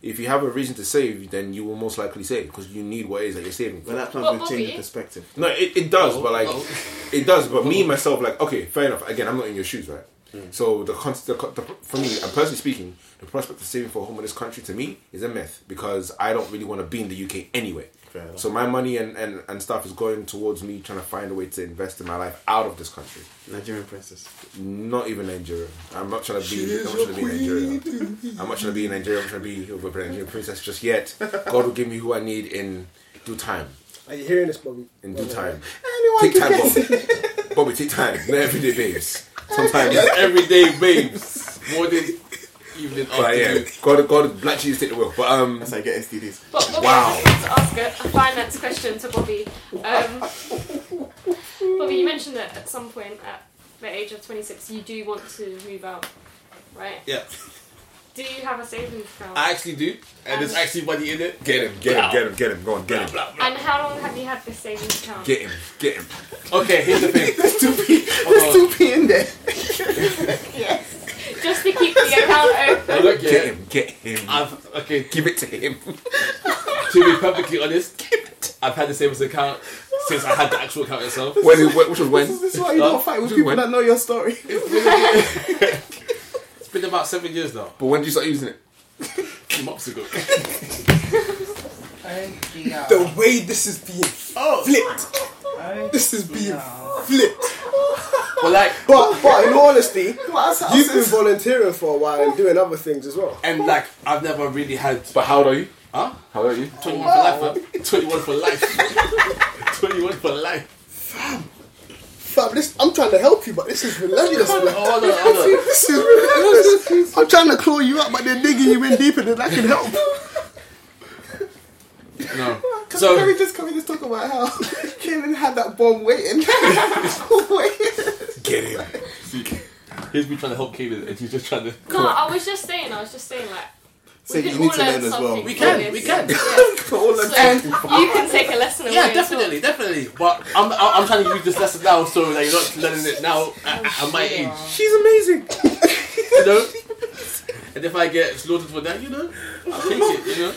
If you have a reason to save, then you will most likely save because you need what it is that you're saving. But For. that comes Well, with changing Bobby- perspective. No, it, it does, Oh, but like oh, oh. it does. But me myself, like okay, fair enough. Again, I'm not in your shoes, right? So the, con- the, the for me, and personally speaking, the prospect of saving for a home in this country to me is a myth because I don't really want to be in the UK anyway. Fair enough. So my money and, and, and stuff is going towards me trying to find a way to invest in my life out of this country. Nigerian princess. Not even Nigeria. I'm not trying to be. I'm not trying to be in Nigeria. I'm not trying to be in Nigeria. I'm trying to be with a Nigerian princess just yet. God will give me who I need in due time. Are you hearing this, Bobby? In due time. Anyone Take time, Bobby. Bobby, take time. Not everyday babes. Sometimes. everyday babes. Morning, evening, But yeah, afternoon. God, God, black cheese take the wheel. But um, That's how I get STDs. But Bobby, Wow. I just wanted to ask a, a finance question to Bobby. Um, Bobby, you mentioned that at some point at the age of 26 you do want to move out, right? Yeah, Do you have a savings account? I actually do, and there's actually money in it. get him, get him, get him, get him. Go on, get Blah, him, blah, blah. and how long have you had this savings account? get him, get him. Okay, here's the thing. There's two P There's two p in there. Just to keep the account open. look, Get him, get him. I've okay. Give it to him. To be perfectly honest, I've had the savings account since I had the actual account itself. When, when which was when? This is why you don't fight with people when? that know your story. It's been about seven years now, But when did you start using it? two months ago. Uh, the way this is being oh. flipped, this is being flipped. But like, But, but in all honesty, you've been volunteering for a while and doing other things as well. and like, I've never really had. But how old are you? Huh? How old are you? 21 for life, man. 21 for life. 21 for life. Fam, this, I'm trying to help you, but this is relentless. Oh, man. hold on, hold on. This is relentless. I'm trying to claw you up, but they're digging you in deeper than I can help. No. Can, So- can we just can we just talk about how Kanan had that bomb waiting? waiting. Get him. Here's me trying to help Kaylin, and he's just trying to. No, I was just saying. I was just saying like. So we you can need all to learn learn as well. We can, this. we can. Yeah. All the So you can take a lesson away. Yeah, as well. definitely, definitely. But I'm, I'm I'm trying to use this lesson now so that you're not learning it now at, at oh, my age. She's amazing. You know. And if I get slaughtered for that, you know, I'll take it. You know.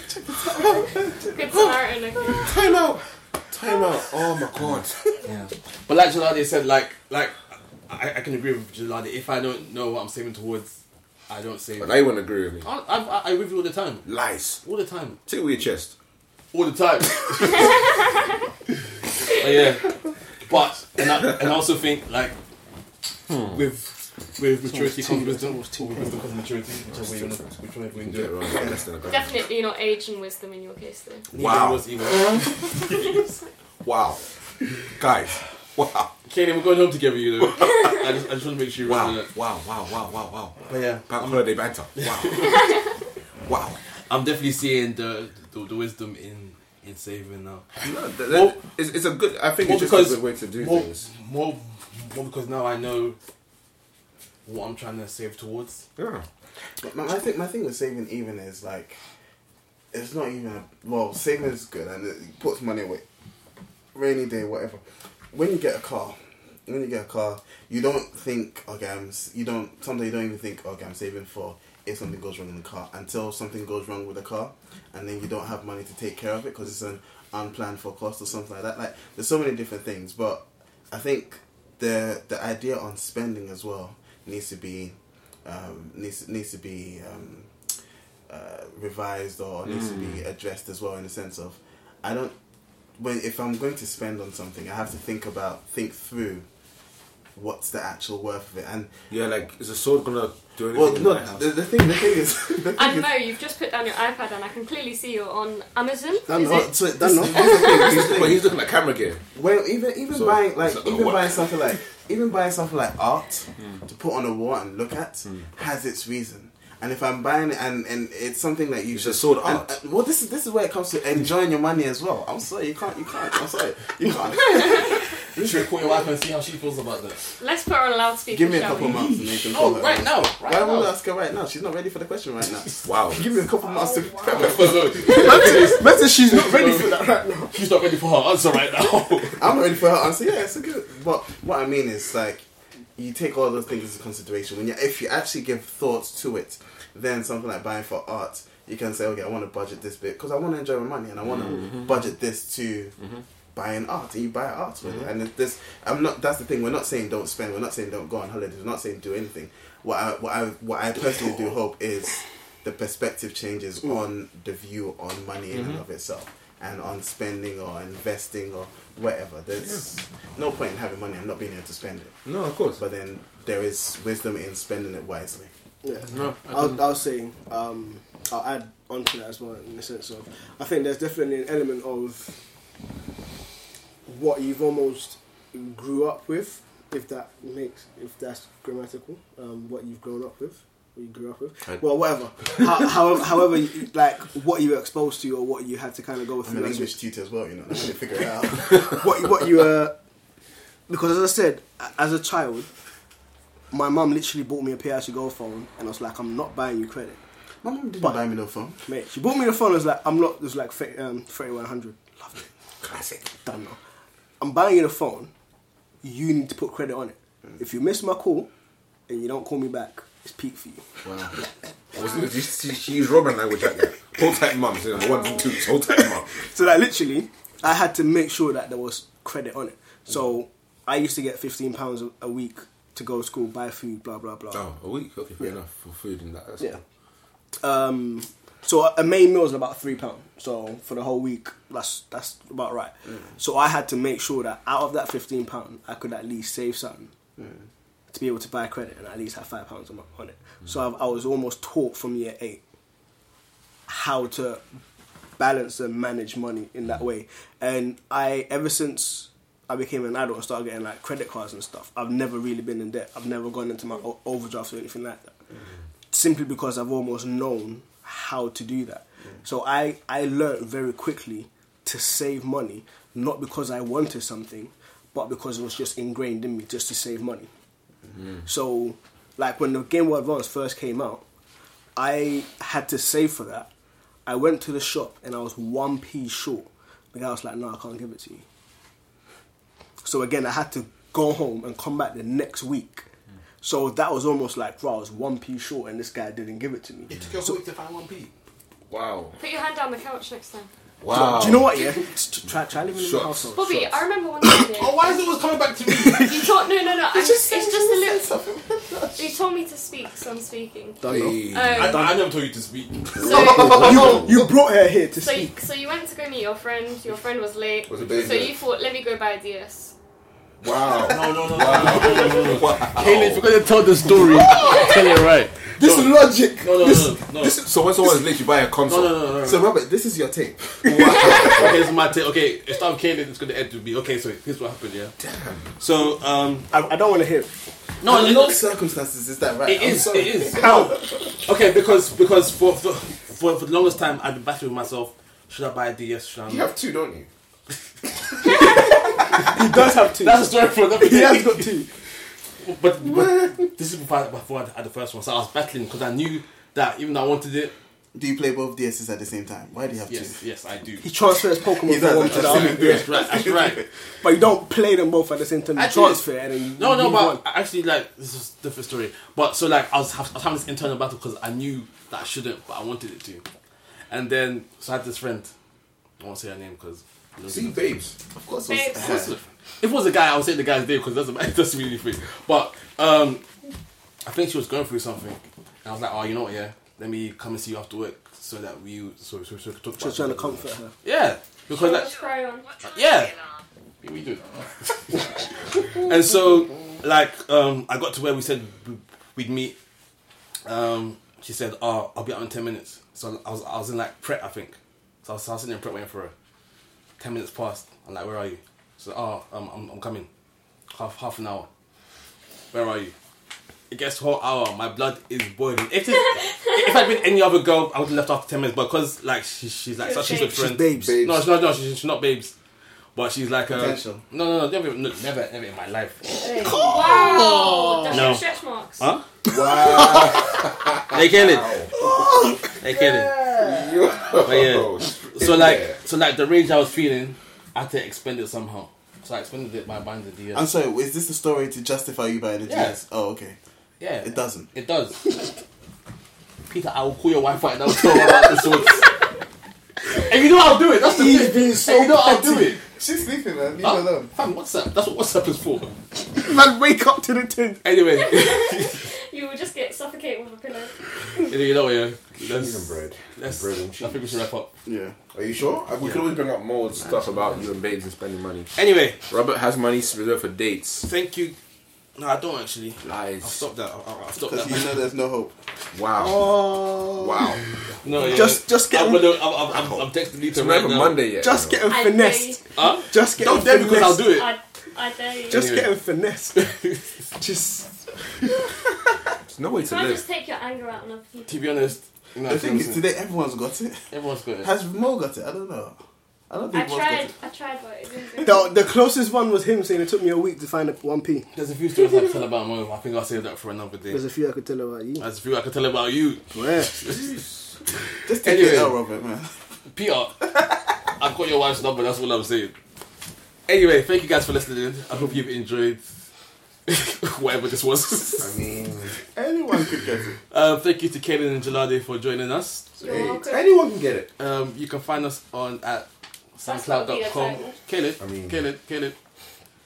Good Samaritan. okay. Time out. Time out. Oh my god. Yeah. But like Jelani said, like like I, I can agree with Jelani. If I don't know what I'm saving towards, I don't save. But now you wouldn't agree with me. I, I, I review all the time. Lies. All the time. Take it with your chest. All the time. but yeah. But and I, and I also think like hmm. with with maturity comes wisdom. Or with wisdom comes maturity. Whichever way you wanna, which way you do Get it. wrong. Less than a gram. Definitely not age and wisdom in your case though. Wow. Wow. Guys. Wow. Kaylin, we're going home together, you know. I just, I just want to make sure you Wow. remember that. Wow. Wow. Wow. Wow. Wow. But yeah, Bank I'm, holiday banter. Wow. wow. I'm definitely seeing the, the the wisdom in in saving now. No, th- th- Well- it's, it's a good. I think it's just because a good way to do more, things. more, more because now I know what I'm trying to save towards. Yeah. But my, my thing, my thing with saving even is like, it's not even a, well. Saving is good and it puts money away. Rainy day, whatever. When you get a car, when you get a car, you don't think, okay, I'm. You don't. Sometimes you don't even think, okay, I'm saving for if something goes wrong in the car until something goes wrong with the car, and then you don't have money to take care of it because it's an unplanned for cost or something like that. Like there's so many different things, but I think the the idea on spending as well needs to be um, needs needs to be um, uh, revised or needs to be addressed as well in the sense of I don't when if I'm going to spend on something I have to think about think through what's the actual worth of it and Yeah. Like, is a sword gonna do anything well in no the, the thing the thing is the thing And is- Mo, you've just put down your iPad and I can clearly see you're on Amazon. Done Is no, it? so done no. this- this is the thing, this is the but he's looking at camera gear. Well, even even So, buying like even what- buying something like even buying something like art Hmm. to put on a wall and look at has its reason. And if I'm buying it and, and it's something that you It's should and- art. and- well, this is this is where it comes to enjoying your money as well. I'm sorry, you can't, you can't. I'm sorry, you can't. You should call your wife and see how she feels about that. Let's put her on a loudspeaker. Give me a shall couple we? months and then you can No, call her. right now, right Why now. won't I ask her right now? She's not ready for the question right now. Wow. Give me a couple months to Better she's not ready for that right now. She's not ready for her answer right now. I'm not ready for her answer. Yeah, it's a good. But what I mean is like, you take all those things into consideration when you if you actually give thoughts to it, then something like buying for art, you can say, okay, I want to budget this bit because I want to enjoy my money and I want to mm-hmm. budget this to mm-hmm. Buying art, and you buy art with it. And it- this, I'm not. That's the thing. We're not saying don't spend. We're not saying don't go on holidays. We're not saying do anything. What I what I what I personally do hope is the perspective changes on the view on money in and of itself and on spending or investing or whatever. There's no point in having money and not being able to spend it. No, of course. But then there is wisdom in spending it wisely. Yeah. No, I I was, I was saying, um, I'll add on to that as well in the sense of, I think there's definitely an element of what you've almost grew up with, if that makes, if that's grammatical, um, what you've grown up with, what you grew up with. I- well, whatever. How, however, however, you- like what you were exposed to or what you had to kind of go I'm through. an English tutor as well, you know. I to figure it out. what what you uh because as I said, as a child, my mum literally bought me a pay as you go phone, and I was like, I'm not buying you credit, My mum didn't But- buy me no phone. mate. She bought me the phone. I was like, I'm not. It was like um, thirty one hundred. Loved it. Classic. Done now. I'm buying you the phone. You need to put credit on it. If you miss my call and you don't call me back, it's peak for you. Wow. Was it, she, she used Robin language like that. Hold tight, mum. So, one and two. Hold tight, mum. So like literally, I had to make sure that there was credit on it. So I used to get fifteen pounds a- week to go to school, buy food, blah blah blah. Oh, a week. Okay, fair Yeah. enough for food and that. That's Yeah. Um, so uh, a main meal is about three pound. So for the whole week, that's that's about right. Mm. So I had to make sure that out of that fifteen pound, I could at least save something mm. to be able to buy credit and at least have five pounds on it. Mm. So I've, I was almost taught from year eight how to balance and manage money in that way. And I ever since I became an adult and started getting like credit cards and stuff, I've never really been in debt. I've never gone into my overdraft or anything like that. Simply because I've almost known how to do that. So I I learned very quickly to save money, not because I wanted something, but because it was just ingrained in me just to save money. So, like when the Game Boy Advance first came out, I had to save for that. I went to the shop and I was one p short. The guy was like, "No, I can't give it to you." So again, I had to go home and come back the next week. So that was almost like, bro, I was one p short, and this guy didn't give it to me. It took you a week to find one p. Wow. Put your hand down the couch next time. Wow. Do you know what? Yeah, try try living in the Shots. household. Bobby, Shots. I remember one time. Oh, why is it always coming back to me? You told no, no, no. I'm, it's just just, a she was little. You told me to speak, so I'm speaking. Done, no? Hey. I, Um, I never told you to speak. so, You brought her here to so, speak. so you went to go meet your friend. Your friend was late. Was it baby? So you thought, let me go buy a DS. Wow. No, no, no, no, no, no, no, no. Kaylee, if you're gonna tell the story, tell it right. This is logic. No, no, This- no, no. This so when someone's late, you buy a console. No, no, no, no. So Robert, this is your tape. okay, this is my take. Okay, it started with Kaylin, it's gonna end to me. Okay, so here's what happened, yeah? Damn. So, um, I, I don't want to hear. no, Under it, no circumstances is that right? it I'm is, sorry. it is. How? Okay, because because for, for for for the longest time I've been battling with myself. Should I buy a DS? Should I? You have two, don't you? He does have two. That's a story for another day. he has got two. But, but this is before, I- before I had the first one, so I was battling because I knew that even though I wanted it. Do you play both DSs at the same time? Why do you have Yes, two? yes, I do. He transfers Pokemon He from one does. to the I've other. seen That's right. That's right. But you don't play them both at the same time. You I do. transfer and then you No, no, leave but one. actually, like this is a different story. But so, like, I was, I was having this internal battle because I knew that I shouldn't, but I wanted it to. And then, so I had this friend. I won't say her name because. See, babes. Of course, Babes. it was, if it was a guy, I would say the guy's name because it doesn't matter. it doesn't really fit. But um, I think she was going through something, and I was like, oh, you know what? Yeah, let me come and see you after work so that we so so, so we could talk. Just about trying to comfort her. Yeah, because like, Let's cry on. yeah, we do. and so, like, um, I got to where we said we- we'd meet. Um, she said, "Oh, I'll be out in ten minutes." So I was, I was in like prep, I think. So I was, I was sitting in prep waiting for her. Ten minutes passed. I'm like, "Where are you?" So, "Oh, um, I'm, I'm coming. Half, half an hour. Where are you?" It gets whole hour. My blood is boiling. If it, if I'd been any other girl, I would have left after ten minutes. But because like she, she's like such a good She's friend. babes. Babes. No, she's not. No, she's, she's not babes. But she's like a Potential. No, no, no, never, no, never, never in my life. Wow. Does she No. have stretch marks? Huh? Wow. They kill it. They kill it. But yeah. So like, so like the rage I was feeling, I had to expend it somehow. So I expended it by buying the DS. I'm sorry, is this the story to justify you buying the Yeah. DS? Oh, okay. yeah, It doesn't. It does. Peter, I will call your wife right now and tell her about the swords. and you know I'll do it. That's the He's thing. being so and you know I'll do it. She's sleeping, man. Leave Huh? her alone. Fam, WhatsApp. That's what WhatsApp is for. Man, wake up to the tin. Anyway, You will just get suffocated with a pillow. you know, yeah. Cheese Let's, and bread. let's, Bread and I think we should wrap up. Yeah. Are you sure? Uh, we could always bring up more stuff about you and babes and spending money. Anyway, Robert has money reserved for dates. thank you. No, I don't actually. I'll Lies. stop that. I'll, I'll stop Because that. you know there's no hope. Wow. Oh. Wow. No, yeah. Just, just get I'm, him, gonna, I'm, I'm, I'm, I'm texting Lisa It's right now. Monday yet. just get know. him I finessed. Huh? Just get Don't him dare because I'll finessed. do it. I, I dare you. Just Anyway. get him finessed. just There's no way to Can I live. just take your anger out on other people? To be honest, you know, The thing is, listen, today everyone's got it. everyone's got it. Has Mo got it? I don't know. I don't I think Mo's got tried. it. I tried, but it didn't go. the, the closest one was him saying it took me a week to find a one p. There's a few stories I can tell about Mo. I think I'll save that for another day. There's a few I could tell about you. There's a few I can tell about you. Where? Just take Anyway. it out, Robert, man. Peter, I've got your wife's number, that's all I'm saying. Anyway, thank you guys for listening. I hope you've enjoyed whatever this was. I mean, Anyone could get it. um, thank you to Kaylin and Jolade for joining us. You're hey, anyone can get it. Um, you can find us on at That's gotta be a soundcloud.com. title. Caleb, I mean- Caleb, Caleb.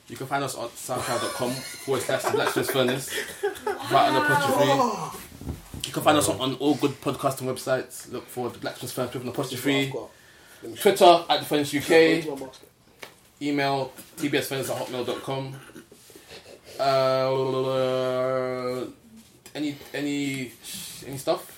You can find us on soundcloud.com forward slash the Blacksmith Furnace. Right on the apostrophe. You can find us on, on all good podcasting websites. Look for the Blacksmith Furnace with an apostrophe. Twitter at the Furnace UK. Email tbsfurnace at hotmail.com. Uh, any any any stuff?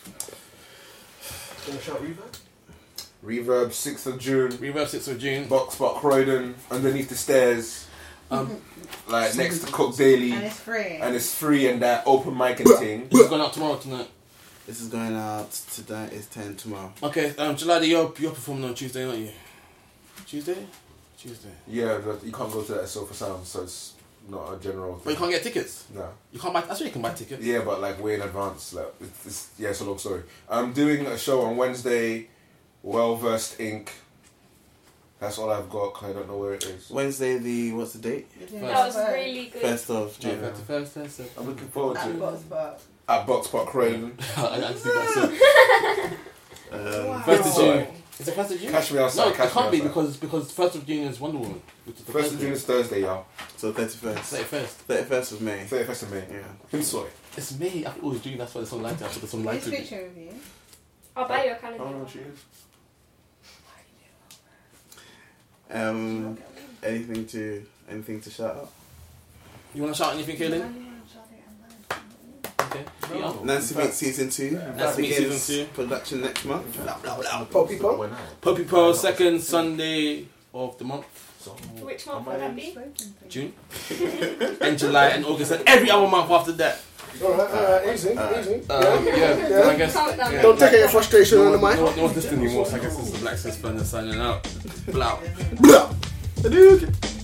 Reverb, 6th of June. Reverb 6th of June. Box Park Croydon, underneath the stairs. Um, Like next to Cook Daily. And it's free. And it's free and that open mic and thing. this is going out tomorrow tonight. This is going out today. It's 10 tomorrow. Okay, um, Jolade, you're, you're performing on Tuesday, aren't you? Tuesday. Tuesday. Yeah, but you can't go to that Sofar Sound, so it's not a general. But you can't get tickets. No. You can't buy. I swear you can buy tickets. Yeah, but like way in advance. Like, it's, it's, yeah, it's a long story. I'm doing a show on Wednesday, Well Versed Inc. That's all I've got. 'cause I don't know where it is. Wednesday, the what's the date? That was really good. First of Yeah, June. thirty first. That's it. I'm looking forward to At it. Box Park. At Box Park Craven. I, I just think that's it. Um, First of June. Is it first of June? Catch me outside. No, it catch can't me be outside. because because first of June is Wonder Woman. Which is the First of June is Thursday, y'all. So thirty first. Thirty first. Thirty first of May. Thirty first of May. Yeah. Who's sorry. It's May. I thought it was June. That's why there's some light. I thought there's some light Nice to it. picture of you. I'll buy you a calendar. Oh no, she is. Um, anything to anything to shout out? You want to shout anything, Kaylin? Okay. Yeah. Nancy Meet season two. Nancy Meet season two. Production next month. Poppy Pump. Poppy out. Puppy Pearl second Sunday of the month. So, Which month would that be? June. and July and August and every other month after that. Alright, alright, easy, easy. Um, yeah, Yeah. I guess. Yeah, Don't take like- any frustration no on the one, mic. no, one- no one's listening anymore, so I guess it's the Black Suspender signing out. Blow. Blah. Hadouken.